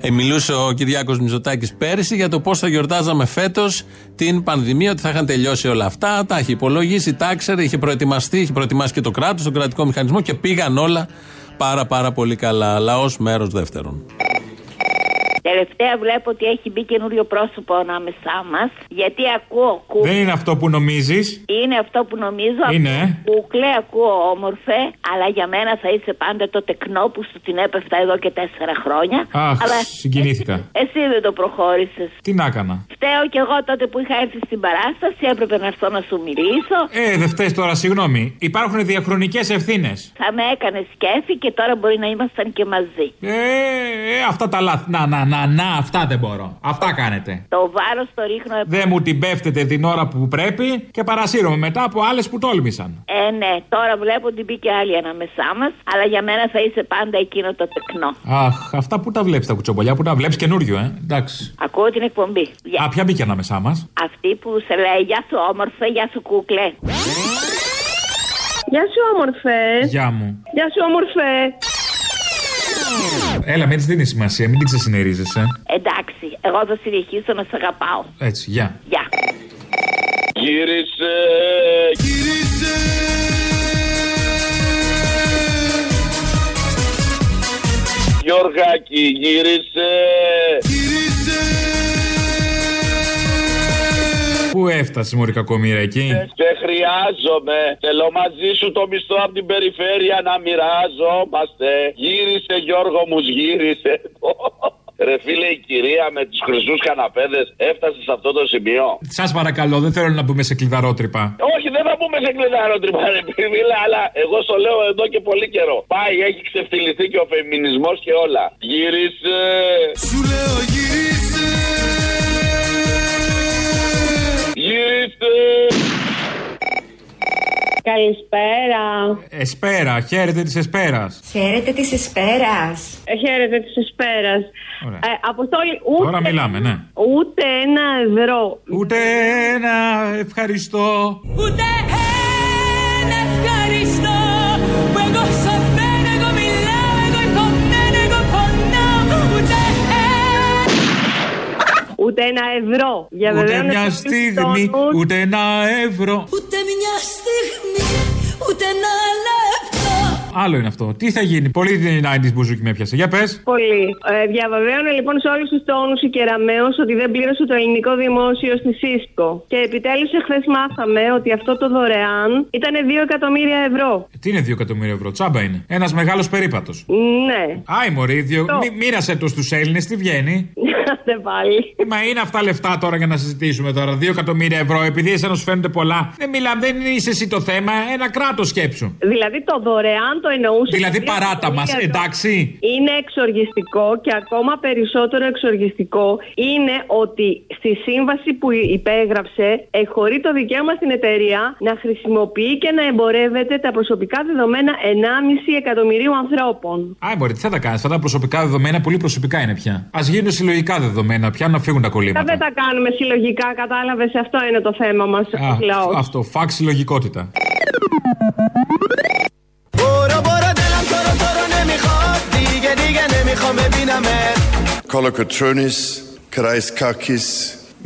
Ε, μιλούσε ο Κυριάκος Μητσοτάκη πέρυσι για το πώς θα γιορτάζαμε φέτος την πανδημία, ότι θα είχαν τελειώσει όλα αυτά. Τα είχε υπολογίσει, τα ήξερε, είχε προετοιμαστεί, είχε προετοιμάσει και το κράτος, τον κρατικό μηχανισμό και πήγαν όλα πάρα πάρα πολύ καλά. Λαός μέρος δεύτερον. Τελευταία βλέπω ότι έχει μπει καινούριο πρόσωπο ανάμεσά μας. Γιατί ακούω. Κου... Δεν είναι αυτό που νομίζεις. Είναι αυτό που νομίζω. Είναι. Κουκλέ ακούω όμορφε, αλλά για μένα θα είσαι πάντα το τεκνό που σου την έπεφτα εδώ και τέσσερα χρόνια. Αχ, αλλά συγκινήθηκα. Εσύ δεν το προχώρησες. Τι να έκανα; Φταίω κι εγώ τότε που είχα έρθει στην παράσταση, έπρεπε να έρθω να σου μιλήσω. Ε, δεν φταίεις τώρα, συγγνώμη. Υπάρχουν διαχρονικές ευθύνες. Θα με έκανε σκέφη και τώρα μπορεί να ήμασταν και μαζί. Ε, ε, αυτά τα λάθη. Να, να, να, να, αυτά δεν μπορώ. Αυτά κάνετε. Το βάρος το ρίχνω Δεν μου την πέφτετε την ώρα που πρέπει και παρασύρωμαι μετά από άλλες που τόλμησαν. Ε, ναι, τώρα βλέπω ότι μπήκε άλλη ανάμεσά μας, αλλά για μένα θα είσαι πάντα εκείνο το τεκνό. Αχ, αυτά που τα βλέπεις τα κουτσομπολιά, που τα βλέπεις καινούριο, ε. Εντάξει. Ακούω την εκπομπή. Γεια. Α, ποια μπήκε ανάμεσά μας; Αυτή που σε λέει Γεια σου όμορφε, γεια σου κούκλε. Γεια σου όμορφε. Γεια μου. Γεια σου όμορφε. Έλα, μην τη δίνει σημασία, μην την ξεσυνερίζεσαι. Εντάξει, εγώ θα συνεχίσω να σε αγαπάω. Έτσι, γεια. Γεια. Γύρισε, γύρισε. Γιώργακι, γύρισε. Γύρισε. Πού έφτασε η Μωρή Κακομήρα εκεί; Σε χρειάζομαι. Θέλω μαζί σου το μισθό από την περιφέρεια να μοιράζομαστε. Γύρισε Γιώργο μου, γύρισε. Ρε φίλε, η κυρία με τους χρυσούς καναπέδες έφτασε σε αυτό το σημείο. Σας παρακαλώ, δεν θέλω να μπούμε σε κλειδαρότρυπα. Όχι, δεν θα πούμε σε κλειδαρότρυπα, ρε φίλε, αλλά εγώ στο λέω εδώ και πολύ καιρό. Πάει, έχει ξεφτυλιστεί και ο φεμινισμός και όλα. Γύρισε. Σου λέω γύρισε. Γύρισε. Καλησπέρα. Εσπέρα, χαίρετε της Εσπέρας. Χαίρετε της Εσπέρας. χαίρετε της Εσπέρας. Ε, Αποστόλη, ούτε, Τώρα μιλάμε, ναι. ούτε ένα ευρώ. Ούτε ένα ευχαριστώ. Ούτε ένα ευχαριστώ που εγώ Ούτε ένα ευρώ. Για Ούτε βεβαίως μια στιγμή, ούτε ένα ευρώ. Ούτε μια στιγμή, ούτε ένα λεπτό. Άλλο είναι αυτό. Τι θα γίνει; Πολύ την 90s μπουζούκι με έπιασε. Για πες. Πολύ. Ε, διαβεβαίωνε λοιπόν σε όλους τους τόνους η Κεραμαίο ότι δεν πλήρωσε το ελληνικό δημόσιο στη ΣΥΣΚΟ. Και επιτέλους εχθές μάθαμε ότι αυτό το δωρεάν ήταν 2 εκατομμύρια ευρώ. Τι είναι 2 εκατομμύρια ευρώ, τσάμπα είναι. Ένας μεγάλος περίπατος. Ναι. Άι, Μωρή, δύο... Μη, μοίρασε το στου Έλληνες, τι βγαίνει; Δεν πάλι. Ε, Μα είναι αυτά λεφτά τώρα για να συζητήσουμε τώρα. 2 εκατομμύρια ευρώ, επειδή εσένα σου φαίνονται πολλά. Δεν μιλάμε, δεν είσαι εσύ το θέμα, ένα κράτος σκέψου. Δηλαδή το δωρεάν το εννοούσε. Δηλαδή τρία παράτα μας, εκατομμύρια ευρώ. εντάξει. Είναι εξοργιστικό και ακόμα περισσότερο εξοργιστικό είναι ότι στη σύμβαση που υπέγραψε εχωρεί το δικαίωμα στην εταιρεία να χρησιμοποιεί και να εμπορεύεται τα προσωπικά δεδομένα 1,5 εκατομμυρίου ανθρώπων. Άι, Μωρή, τι θα τα κάνεις. Αυτά τα προσωπικά δεδομένα πολύ προσωπικά είναι πια. Α γίνουν συλλογικά δεδομένα πια να φύγουν τα Θα κολλήματα. δεν τα κάνουμε συλλογικά, κατάλαβες. Αυτό είναι το θέμα μας Α, ως λαός. αυτό, φάξ συλλογικότητα. دیگه دیگه نمیخوام ببینمت Kolokotronis, Karaiskakis,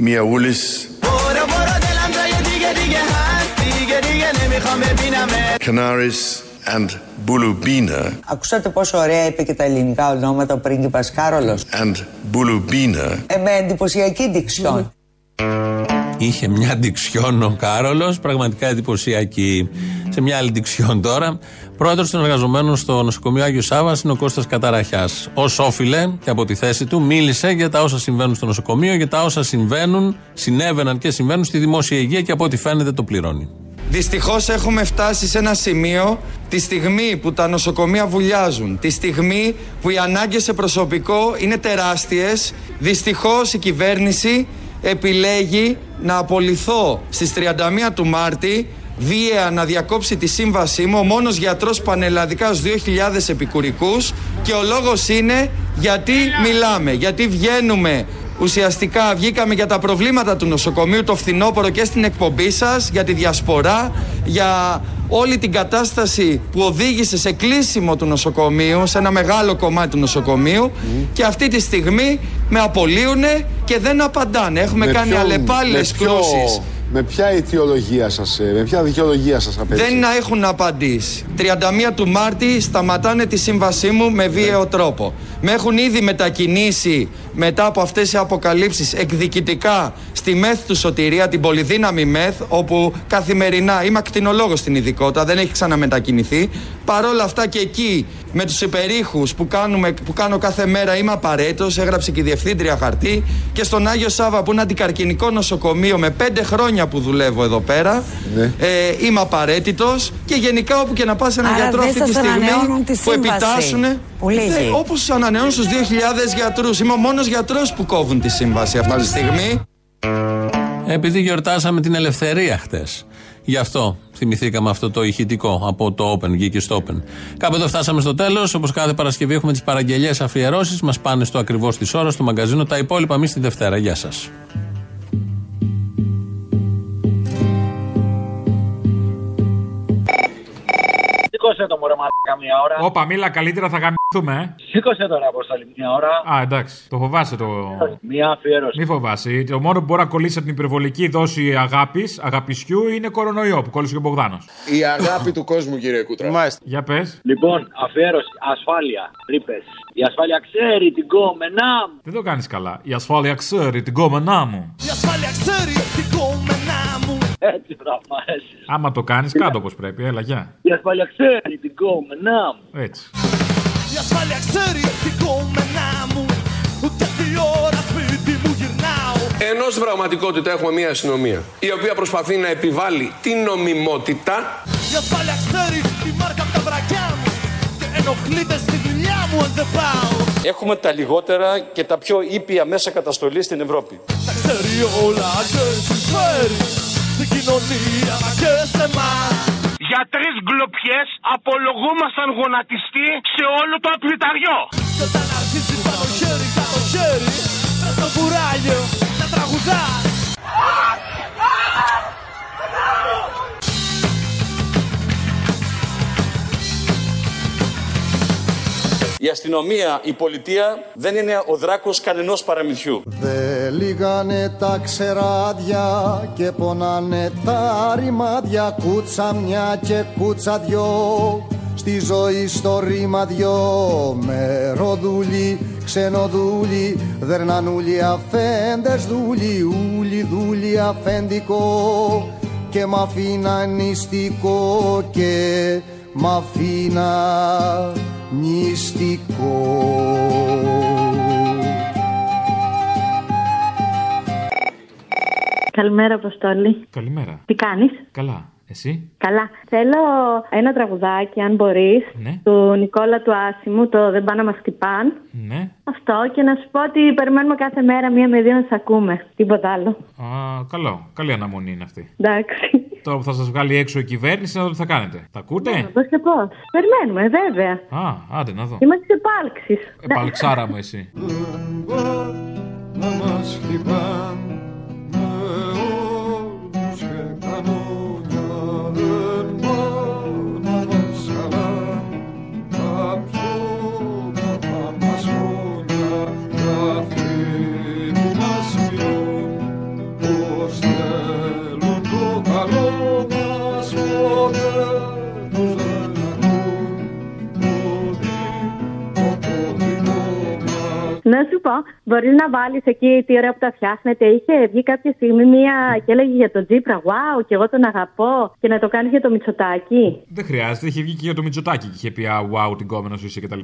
Miaoulis, برو برو دلم جای دیگه دیگه هست دیگه دیگه نمیخوام ببینمت Canaris, and Bulubina, Ακούσατε πόσο ωραία είπε και τα ελληνικά ονόματα ο πρίγκιπας Κάρολος. and Bulubina Ε, με εντυπωσιακή διξιόν. Είχε μια ντιξιόν ο Κάρολο, πραγματικά εντυπωσιακή. Σε μια άλλη ντιξιόν τώρα. Πρόεδρος των εργαζομένων στο νοσοκομείο Άγιος Σάβα είναι ο Κώστας Καταραχιάς. Ω όφιλε και από τη θέση του μίλησε για τα όσα συμβαίνουν στο νοσοκομείο, για τα όσα συμβαίνουν, συνέβαιναν και συμβαίνουν στη δημόσια υγεία και από ό,τι φαίνεται το πληρώνει. Δυστυχώς έχουμε φτάσει σε ένα σημείο τη στιγμή που τα νοσοκομεία βουλιάζουν, τη στιγμή που οι ανάγκες σε προσωπικό είναι τεράστιες, δυστυχώς η κυβέρνηση επιλέγει να απολυθώ στις 31 του Μάρτη βία να διακόψει τη σύμβασή μου ο μόνος γιατρός πανελλαδικάς στους 2.000 επικουρικούς και ο λόγος είναι γιατί μιλάμε, γιατί βγαίνουμε Ουσιαστικά βγήκαμε για τα προβλήματα του νοσοκομείου το φθινόπωρο και στην εκπομπή σας, για τη διασπορά, για όλη την κατάσταση που οδήγησε σε κλείσιμο του νοσοκομείου, σε ένα μεγάλο κομμάτι του νοσοκομείου και αυτή τη στιγμή με απολύουνε και δεν απαντάνε. Έχουμε Με κάνει ποιον- αλλεπάλληλες με ποιο- κρούσεις. Με ποια αιτιολογία σας, ε, με ποια δικαιολογία σας απέτυχε. Δεν να έχουν απαντήσει. 31 του Μάρτη σταματάνε τη σύμβασή μου με βίαιο τρόπο. Με έχουν ήδη μετακινήσει μετά από αυτές οι αποκαλύψεις εκδικητικά στη ΜΕΘ του Σωτηρία, την πολυδύναμη ΜΕΘ, όπου καθημερινά είμαι ακτινολόγος στην ειδικότητα, δεν έχει ξαναμετακινηθεί. Παρόλα αυτά και εκεί με τους υπερήχους που, κάνουμε, που κάνω κάθε μέρα είμαι απαραίτητος, έγραψε και η Διευθύντρια χαρτί και στον Άγιο Σάβα που είναι αντικαρκυνικό νοσοκομείο με πέντε χρόνια που δουλεύω εδώ πέρα Ναι. ε, είμαι απαραίτητος και γενικά όπου και να πας έναν Άρα γιατρό δεν αυτή τη σας στιγμή ανανεώνουν τη που σύμβαση. επιτάσσουν. Που λύγει. Όπως ανανεώνουν στους 2.000 γιατρούς. Είμαι ο μόνος γιατρός που κόβουν τη σύμβαση αυτή τη στιγμή. Επειδή γιορτάσαμε την ελευθερία χτες. Γι' αυτό θυμηθήκαμε αυτό το ηχητικό από το Open, βγήκε στο Open. Κάπου εδώ φτάσαμε στο τέλος. Όπως κάθε Παρασκευή έχουμε τις παραγγελίες αφιερώσεις. Μας πάνε στο ακριβώς της ώρας, στο μαγκαζίνο. Τα υπόλοιπα εμείς τη Δευτέρα. Γεια σας. Σήκωσε το μωρέ μαλάκα μια ώρα. Όπα, μίλα καλύτερα, θα γαμηθούμε, ε. Σήκωσε τώρα Αποστολή μια ώρα. Α, εντάξει. Το φοβάσαι το. Μια αφιέρωση. Μη φοβάσαι. Το μόνο που μπορεί να κολλήσει από την υπερβολική δόση αγάπης, αγαπησιού, είναι κορονοϊό που κόλλησε και ο Μπογδάνος. Η αγάπη του κόσμου, κύριε Κούτρα. Μάλιστα. Για πες. Λοιπόν, αφιέρωση. Ασφάλεια. Ρήπε. Η ασφάλεια ξέρει την κόμενά μου. Δεν το κάνεις καλά. Η ασφάλεια ξέρει την κόμενά μου. Η ασφάλεια ξέρει την κόμενά μου. Έτσι θα πάει. Άμα το κάνεις, κάτω όπως πρέπει. Έλα, γεια. Η ασφάλεια ξέρει την κόμενά μου. Έτσι. Η ασφάλεια ξέρει την κόμενά μου. Ούτε τι ώρα σπίτι μου γυρνάω. Ενώ στην πραγματικότητα έχουμε μια αστυνομία η οποία προσπαθεί να επιβάλλει την νομιμότητα. Η ασφάλεια ξέρει τη μάρκα από τα βρακιά μου. Και ενοχλείται στη δουλειά μου αν δεν πάω. Έχουμε τα λιγότερα και τα πιο ήπια μέσα καταστολής στην Ευρώπη. Τα ξέρει όλα και συμφέρει. Στην κοινωνία μα και σε εμάς. Για τρεις γκλοπιές απολογούμασταν γονατιστή σε όλο το απληταριό. Και όταν αρχίζει πάνω χέρι κάτω χέρι. Πες στο κουράγιο να τραγουδάς. Η αστυνομία, η πολιτεία δεν είναι ο δράκος κανενός παραμυθιού. Δε λίγανε τα ξεράδια και πονάνε τα ρημάδια. Κούτσα μια και κούτσα δυο στη ζωή στο ρήμα δυο. Με ροδούλι, ξενοδούλι, δερνανούλι αφέντες δούλι, ούλι δούλι αφεντικό και μ' αφήνα νηστικό και μ' αφήνα νηστικό. Καλημέρα, Αποστόλη. Καλημέρα. Τι κάνεις; Καλά. Εσύ. Καλά. Θέλω ένα τραγουδάκι, αν μπορείς, Ναι. του Νικόλα του Άσιμου, το Δεν πάνε να μας χτυπάν. Ναι. Αυτό και να σου πω ότι περιμένουμε κάθε μέρα μία με δύο να σε ακούμε. Τίποτα άλλο. Α, καλό. Καλή αναμονή είναι αυτή. Εντάξει. Τώρα που θα σας βγάλει έξω η κυβέρνηση, να δω τι θα κάνετε. Τα ακούτε; Πώ και πώ. Περιμένουμε, βέβαια. Α, άντε να δω. Είμαστε σε πάλξει. Επαλξάρα μου εσύ. Ποτέ Να σου πω, μπορεί να βάλεις εκεί τι ωραία που τα φτιάχνετε. Είχε βγει κάποια στιγμή μία και έλεγε για τον Τζίπρα, Wow, και εγώ τον αγαπώ. Και να το κάνει για το Μητσοτάκι. Δεν χρειάζεται, είχε βγει και για το Μητσοτάκι και είχε πει Α, wow, την κόμενο είσαι κτλ.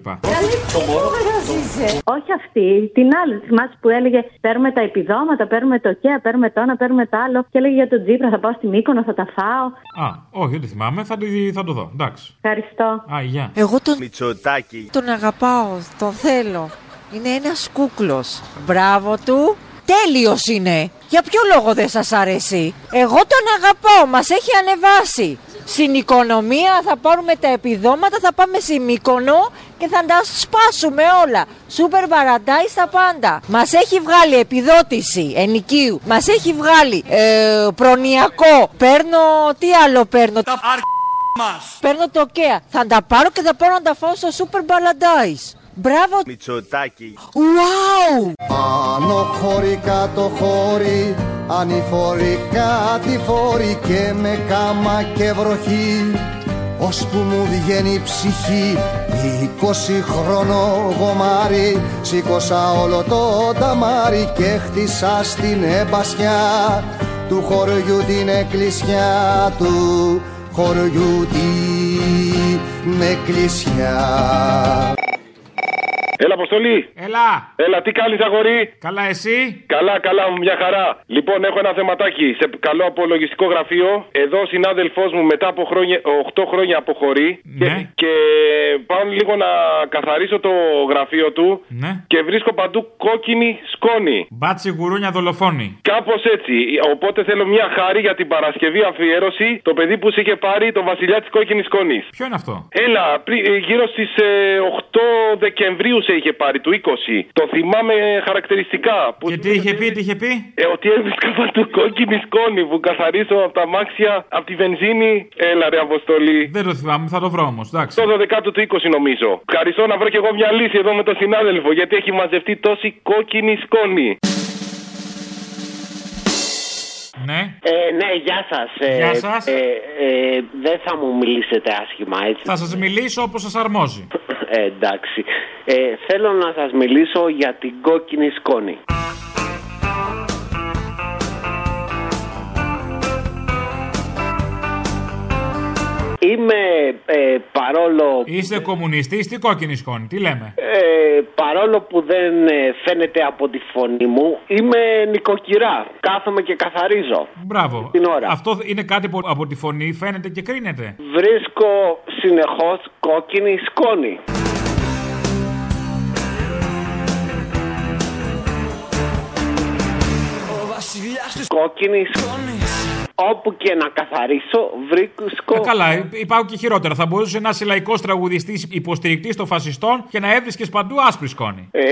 Όχι αυτή, την άλλη. Θυμάσαι που έλεγε Παίρνουμε τα επιδόματα, παίρνουμε το ΚΕΑ, παίρνουμε το ένα, παίρνουμε το άλλο. Και έλεγε για τον Τζίπρα, θα πάω στη Μύκονο, θα τα φάω. Α, όχι, δεν τη θυμάμαι, θα το, θα το δω. Εντάξει. Ευχαριστώ. Α, γεια. Εγώ τον, Μητσοτάκι. τον αγαπάω, τον θέλω. Είναι ένας κούκλος. Μπράβο του Τέλειος είναι. Για ποιο λόγο δεν σας αρέσει; Εγώ τον αγαπώ, μας έχει ανεβάσει. Στην οικονομία θα πάρουμε τα επιδόματα, θα πάμε σε Μύκονο και θα τα σπάσουμε όλα. Σούπερ παραντάις στα πάντα. Μας έχει βγάλει επιδότηση ενοικίου. Μας έχει βγάλει ε, προνοιακό. Παίρνω, τι άλλο παίρνω; Τα μας. Παίρνω το ΚΕΑ. Θα τα πάρω και θα πάω να τα φάω στο Σούπερ Παραντάις. Μπράβο. Μητσοτάκι. Wow. Άνω χώρι, κάτω χώρι, ανηφορικά τη φόρη και με κάμα και βροχή. Ώσπου μου βγαίνει η ψυχή, είκοσι χρόνο γομάρι, σήκωσα όλο το ταμάρι και χτίσα στην εμπασιά του χωριού την εκκλησιά του χωριού την εκκλησιά. Έλα, Αποστολή. Έλα. Έλα, τι κάνεις, αγορί. Καλά, εσύ; Καλά, καλά, μια χαρά. Λοιπόν, έχω ένα θεματάκι. Σε καλό απολογιστικό γραφείο. Εδώ ο συνάδελφός μου μετά από χρόνια, 8 χρόνια αποχωρεί. Ναι. Και, και πάω λίγο να καθαρίσω το γραφείο του. Ναι. Και βρίσκω παντού κόκκινη σκόνη. Μπάτσι γουρούνια δολοφόνη. Κάπως έτσι. Οπότε θέλω μια χάρη για την Παρασκευή αφιέρωση. Το παιδί που σε είχε πάρει το βασιλιά της κόκκινης σκόνης. Ποιο είναι αυτό; Έλα, πρι- ε, γύρω στις 8 Δεκεμβρίου σε είχε πάρει, του 20. Το θυμάμαι χαρακτηριστικά. Που Και τι είχε πει, τι είχε πει; ε, ότι έβρισκα παντού κόκκινη σκόνη που καθαρίσω από τα μάξια, από τη βενζίνη. Έλα, ρε Αποστολή. Δεν το θυμάμαι, θα το βρω όμως. Εντάξει. Το 12 του 20 νομίζω. Ευχαριστώ να βρω κι εγώ μια λύση εδώ με τον συνάδελφο γιατί έχει μαζευτεί τόση κόκκινη σκόνη. Ναι. Ε, ναι, γεια σας. Γεια σας. Ε, ε, δεν θα μου μιλήσετε άσχημα, έτσι. Θα σας μιλήσω όπως σας αρμόζει. Ε, εντάξει. Ε, θέλω να σας μιλήσω για την κόκκινη σκόνη. Είμαι ε, παρόλο, Είστε κομμουνιστή, τι κόκκινη σκόνη, τι λέμε; ε, παρόλο που δεν ε, φαίνεται από τη φωνή μου, είμαι νοικοκυρά. Κάθομαι και καθαρίζω. Μπράβο. Την ώρα. Αυτό είναι κάτι που από τη φωνή φαίνεται και κρίνεται. Βρίσκω συνεχώς κόκκινη σκόνη. Κόκκινης σκόνης. Όπου και να καθαρίσω, βρίσκω. Ε, καλά, υ- υπάρχουν και χειρότερα. Θα μπορούσε να είσαι λαϊκός τραγουδιστής υποστηρικτής των φασιστών και να έβρισκες παντού άσπρη σκόνη. Ε,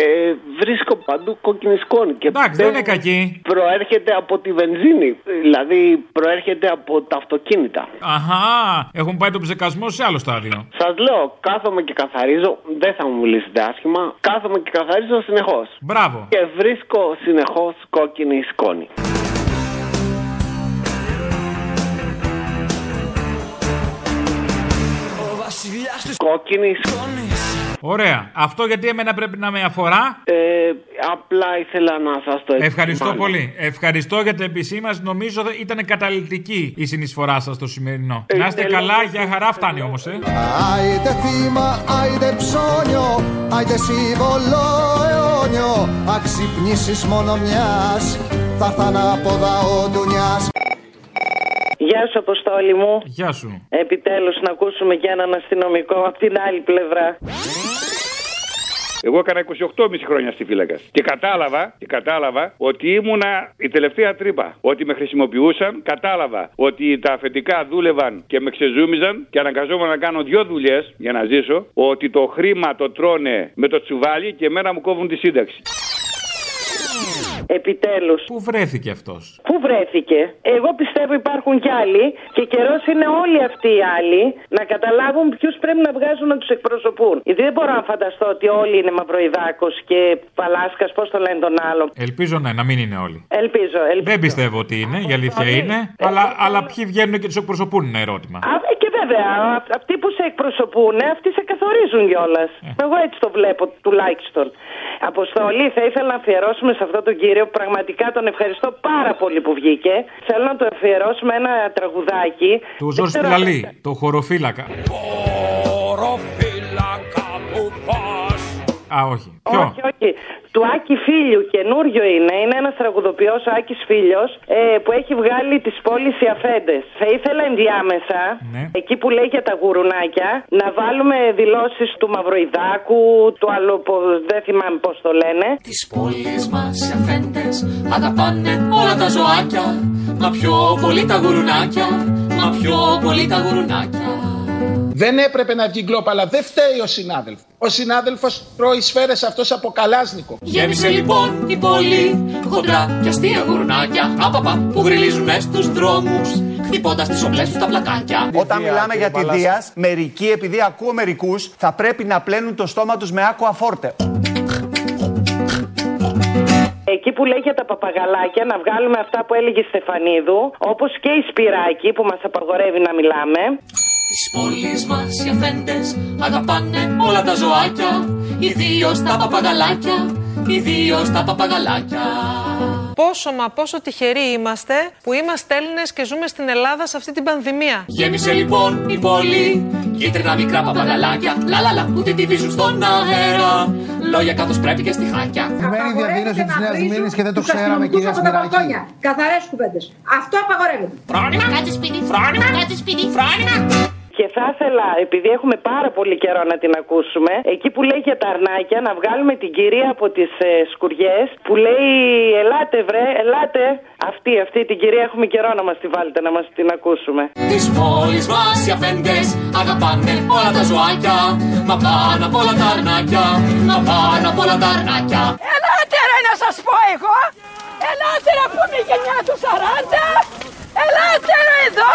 βρίσκω παντού κόκκινη σκόνη. Και Εντάξει, δεν είναι κακή. Προέρχεται από τη βενζίνη. Δηλαδή, προέρχεται από τα αυτοκίνητα. Αχά, έχουν πάει τον ψεκασμό σε άλλο στάδιο. Σας λέω, κάθομαι και καθαρίζω. Δεν θα μου μιλήσετε άσχημα. Κάθομαι και καθαρίζω συνεχώς. Μπράβο. Και βρίσκω συνεχώς κόκκινη σκόνη. Κόκκινης σκόνη. Ωραία. Αυτό γιατί εμένα πρέπει να με αφορά; Ε, απλά ήθελα να σας το Ευχαριστώ επισημάνω. πολύ. Ευχαριστώ για την επισήμανση. Νομίζω ότι ήταν καταληκτική η συνεισφορά σας στο σημερινό. Ε, να είστε θέλω- καλά, για χαρά φτάνει όμως, ε. Άιντε θύμα, άιντε ψώνιο, άιντε σύμβολο αιώνιο Αξυπνήσεις μόνο μιας, θα έρθαν από δαό ντουνιάς Γεια σου, Αποστόλη μου. Γεια σου. Επιτέλους, να ακούσουμε και έναν αστυνομικό από την άλλη πλευρά. Εγώ έκανα 28,5 χρόνια στη φύλακα. Και κατάλαβα, και κατάλαβα ότι ήμουνα η τελευταία τρύπα. Ότι με χρησιμοποιούσαν, κατάλαβα ότι τα αφεντικά δούλευαν και με ξεζούμιζαν και αναγκαζόμουν να κάνω δύο δουλειές για να ζήσω. Ότι το χρήμα το τρώνε με το τσουβάλι και εμένα μου κόβουν τη σύνταξη. Επιτέλους. Πού βρέθηκε αυτός; Πού βρέθηκε; Εγώ πιστεύω υπάρχουν κι άλλοι και καιρός είναι όλοι αυτοί οι άλλοι να καταλάβουν ποιους πρέπει να βγάζουν να τους εκπροσωπούν. Γιατί δεν μπορώ να φανταστώ ότι όλοι είναι Μαυροϊδάκος και Παλάσκας, πώς το λένε τον άλλο. Ελπίζω ναι, να μην είναι όλοι. Ελπίζω, ελπίζω. Δεν πιστεύω ότι είναι, η αλήθεια είναι. Αλλά, αλλά ποιοι βγαίνουν και τους εκπροσωπούν είναι ερώτημα. Α, ε, και βέβαια, α- αυτοί που σε εκπροσωπούν, αυτοί σε καθορίζουν κιόλας. Εγώ έτσι το βλέπω τουλάχιστον. Αποστολή, θα ήθελα να αφιερώσουμε σε αυτόν τον κύριο που πραγματικά τον ευχαριστώ πάρα πολύ που βγήκε. Θέλω να το αφιερώσουμε ένα τραγουδάκι. Του Δεν Ζόρ ξέρω- Σπιλαλή, το χωροφύλακα. Χωροφύλακα που πας. Α, όχι. Ποιο; Όχι, όχι. Του Άκη Φίλιου, καινούριο είναι. Είναι ένας τραγουδοποιός, ο Άκης Φίλιος, ε, που έχει βγάλει τις πόλει οι αφέντες. Θα ήθελα ενδιάμεσα, εκεί που λέει για τα γουρουνάκια, να βάλουμε δηλώσεις του Μαυροϊδάκου, του άλλου που δεν θυμάμαι πώς το λένε. Τις πόλεις μας οι αφέντες αγαπάνε όλα τα ζωάκια Μα πιο πολύ τα γουρουνάκια, μα πιο πολύ τα γουρουνάκια Δεν έπρεπε να βγει γκλόπ, αλλά δεν φταίει ο συνάδελφος. Ο συνάδελφος τρώει σφαίρες αυτός από καλάσνικο. Γέμισε λοιπόν η πόλη χοντρά και αστεία γουρνάκια Απαπα που γριλίζουν μες στους δρόμους χτυπώντας τις οπλές τους τα πλακάκια Όταν μιλάμε για τη Δίας, μερικοί, επειδή ακούω μερικούς, θα πρέπει να πλένουν το στόμα τους με άκουα φόρτε. Εκεί που λέει για τα παπαγαλάκια, να βγάλουμε αυτά που έλεγε η Στεφανίδου, όπως και η Σπυράκη που μας απαγορεύει να μιλάμε. Τις πόλεις μας οι αφέντες αγαπάνε όλα τα ζωάκια Ιδίως τα παπαγαλάκια, ιδίως τα παπαγαλάκια. Πόσο μα πόσο τυχεροί είμαστε που είμαστε Έλληνες και ζούμε στην Ελλάδα σε αυτή την πανδημία. Γέμισε λοιπόν η πόλη Κίτρινα μικρά παπαγαλάκια Λα λα λα που την τυβίζουν στον αέρα. Λόγια καθώς πρέπει και στη χάκια Σημαίνει διαδήλωση τη Νέα Μήνη και δεν το ξέραμε, κυρία Σπυράκη. Καθαρές κουβέντες. Αυτό απαγορεύεται. Φρόνημα, κάτσε σπίτι, φρόνημα, κάτσε σπίτι, φρόνημα Και θα ήθελα, επειδή έχουμε πάρα πολύ καιρό να την ακούσουμε, εκεί που λέει για τα αρνάκια, να βγάλουμε την κυρία από τις ε, σκουριές που λέει Ελάτε, βρε, ελάτε. Αυτή, αυτή την κυρία έχουμε καιρό να μας τη βάλετε, να μας την ακούσουμε. Τις πόλεις μας οι αφέντες αγαπάνε όλα τα ζωάκια Μα πάνω απ' όλα τα αρνάκια, μα πάνω απ' όλα τα αρνάκια Ελάτε ρε να σας πω εγώ. Ελάτε ρε που είναι η γενιά τους 40. Ελάτε ρε εδώ.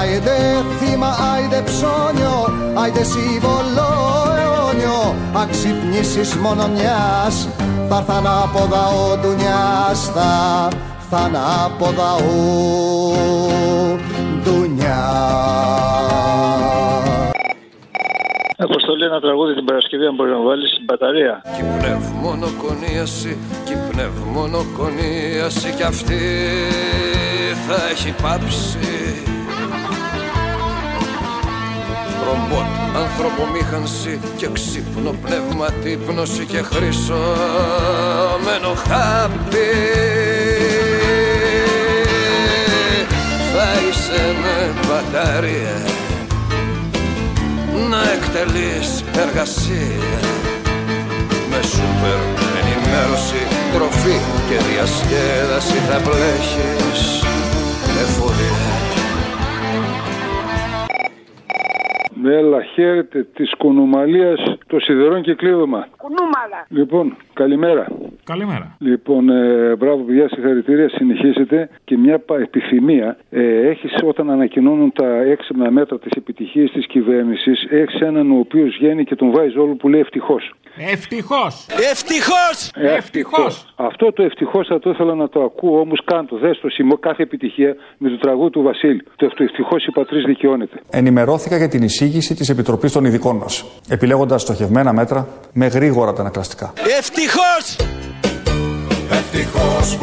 Άιντε θύμα, άιντε ψώνιο, άιντε σύμβολο αιώνιο Αξυπνήσεις μόνο μιας, θα έρθαν από δαό ντουνιάς Θα έρθαν από δαό ντουνιάς Αποστολή ένα τραγούδι την Παρασκευή αν μπορεί να βάλεις στην μπαταρία. Κι πνευμονοκονίαση, κι πνευμονοκονίαση κι αυτή θα έχει πάψει Ρομπότ, ανθρωπομήχανση και ξύπνο πνεύμα τύπνωση και χρυσόμενο χάπι Θα είσαι με μπαταρία να εκτελείς εργασία με σούπερ ενημέρωση, τροφή και διασκέδαση θα πλέχεις εφορία. Έλα, χαίρετε της Κουνουμαλίας το σιδερών και κλείδωμα. Κουνούμαλα. Λοιπόν, καλημέρα. Καλημέρα. Λοιπόν, ε, μπράβο, παιδιά, συγχαρητήρια. Συνεχίζετε και μια πα- επιθυμία. Ε, έχεις όταν ανακοινώνουν τα έξυπνα μέτρα της επιτυχίας της κυβέρνησης, έχεις έναν ο οποίος βγαίνει και τον βάζει όλο που λέει ευτυχώς. Ευτυχώς! Ευτυχώς! Ευτυχώς! Αυτό το ευτυχώς θα το ήθελα να το ακούω, όμως κάντο. Δες το σημείο κάθε επιτυχία με το τραγούδι του Βασίλη. Το ευτυχώς η πατρί δικαιώνεται. Ενημερώθηκα για την εισήγηση της Επιτροπής των Ειδικών μας, επιλέγοντας στοχευμένα μέτρα με γρήγορα αντανακλαστικά. Ευτυχώς!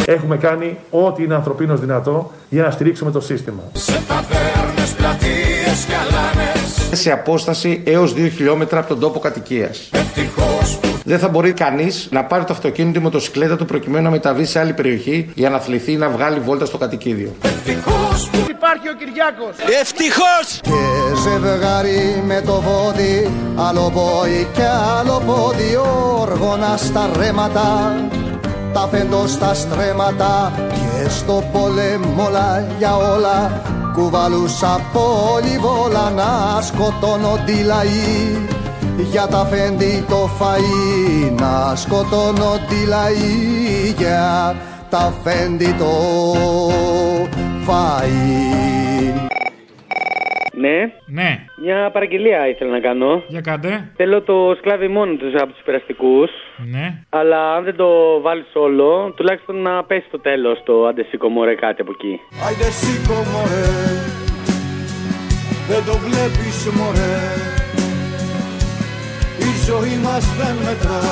Έχουμε κάνει ό,τι είναι ανθρωπίνως δυνατό για να στηρίξουμε το σύστημα. Σε ταβέρνες, πλατείες και αλάνες σε απόσταση έως 2 χιλιόμετρα από τον τόπο κατοικίας. Δεν θα μπορεί κανείς να πάρει το αυτοκίνητο ή μοτοσυκλέτα του προκειμένου να μεταβεί σε άλλη περιοχή για να αθληθεί ή να βγάλει βόλτα στο κατοικίδιο. Υπάρχει ο Κυριάκος. Ευτυχώς! Και ζευγάρι με το βόδι, άλλο πόη και άλλο πόδι, όργωνα στα ρέματα, τα φέντο στα στρέμματα και στο πόλεμο όλα για όλα κουβαλούσα πολυβόλα να σκοτώνονται οι λαοί για τα φέντη το φαΐ να σκοτώνονται οι λαοί για τα φέντη το φαΐ Ναι. Ναι. Μια παραγγελία ήθελα να κάνω. Για κάντε. Θέλω το σκλάβι μόνο τους από τους περαστικούς. Ναι. Αλλά αν δεν το βάλεις όλο, τουλάχιστον να πέσει το τέλος το αντεσίκο μωρέ κάτι από εκεί. Άιντε σήκω μωρέ Δεν το βλέπεις μωρέ Η ζωή μας δεν μετρά.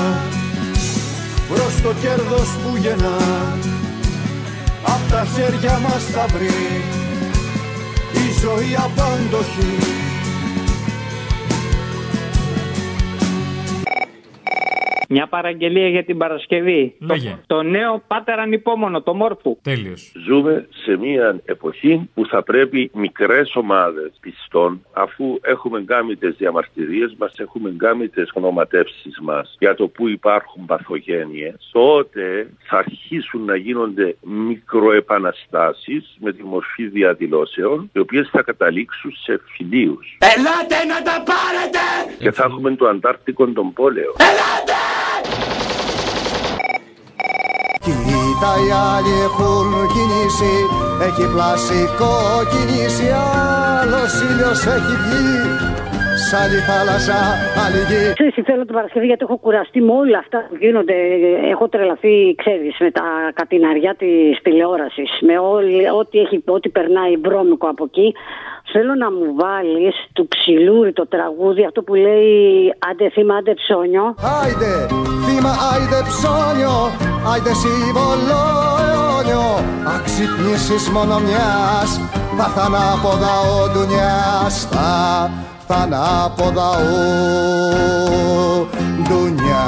Προς το κέρδος που γεννά. Απ' τα χέρια μας θα βρει Η ζωή απάντοχη Μια παραγγελία για την Παρασκευή. Λέγε. Το, το νέο πάτερ ανυπόμονο, το μόρφου. Τέλειος. Ζούμε σε μια εποχή που θα πρέπει μικρές ομάδες πιστών, αφού έχουμε κάνει τις διαμαρτυρίες μας, έχουμε κάνει τις γνωματεύσεις μας για το που υπάρχουν παθογένειες, τότε θα αρχίσουν να γίνονται μικροεπαναστάσεις με τη μορφή διαδηλώσεων, οι οποίες θα καταλήξουν σε φιλίους. Ελάτε να τα πάρετε! Και θα έχουμε το Αντάρτικο τον πόλεμο. Κοίτα οι άλλοι έχουν κινήσει. Έχει πλασικό κινήσει Άλλος ήλιος έχει βγει. Σ' άλλη θάλασσα, άλλη γη Ξέρεις, θέλω την Παρασκευή γιατί έχω κουραστεί με όλα αυτά που γίνονται. Έχω τρελαθεί, ξέρεις, με τα κατηναριά της τηλεόρασης. Με όλη, ό,τι, έχει, ό,τι περνάει βρώμικο από εκεί. Θέλω να μου βάλεις του ξυλούρι το τραγούδι, αυτό που λέει άντε θύμα, άντε ψώνιο. Άιντε, θύμα, άιντε ψώνιο Άιντε σύμβολο αιώνιο Αξυπνήσεις μόνο μιας Θα θανάποδα ο ντουνιάς Θα ανάποδα ο ντουνιά.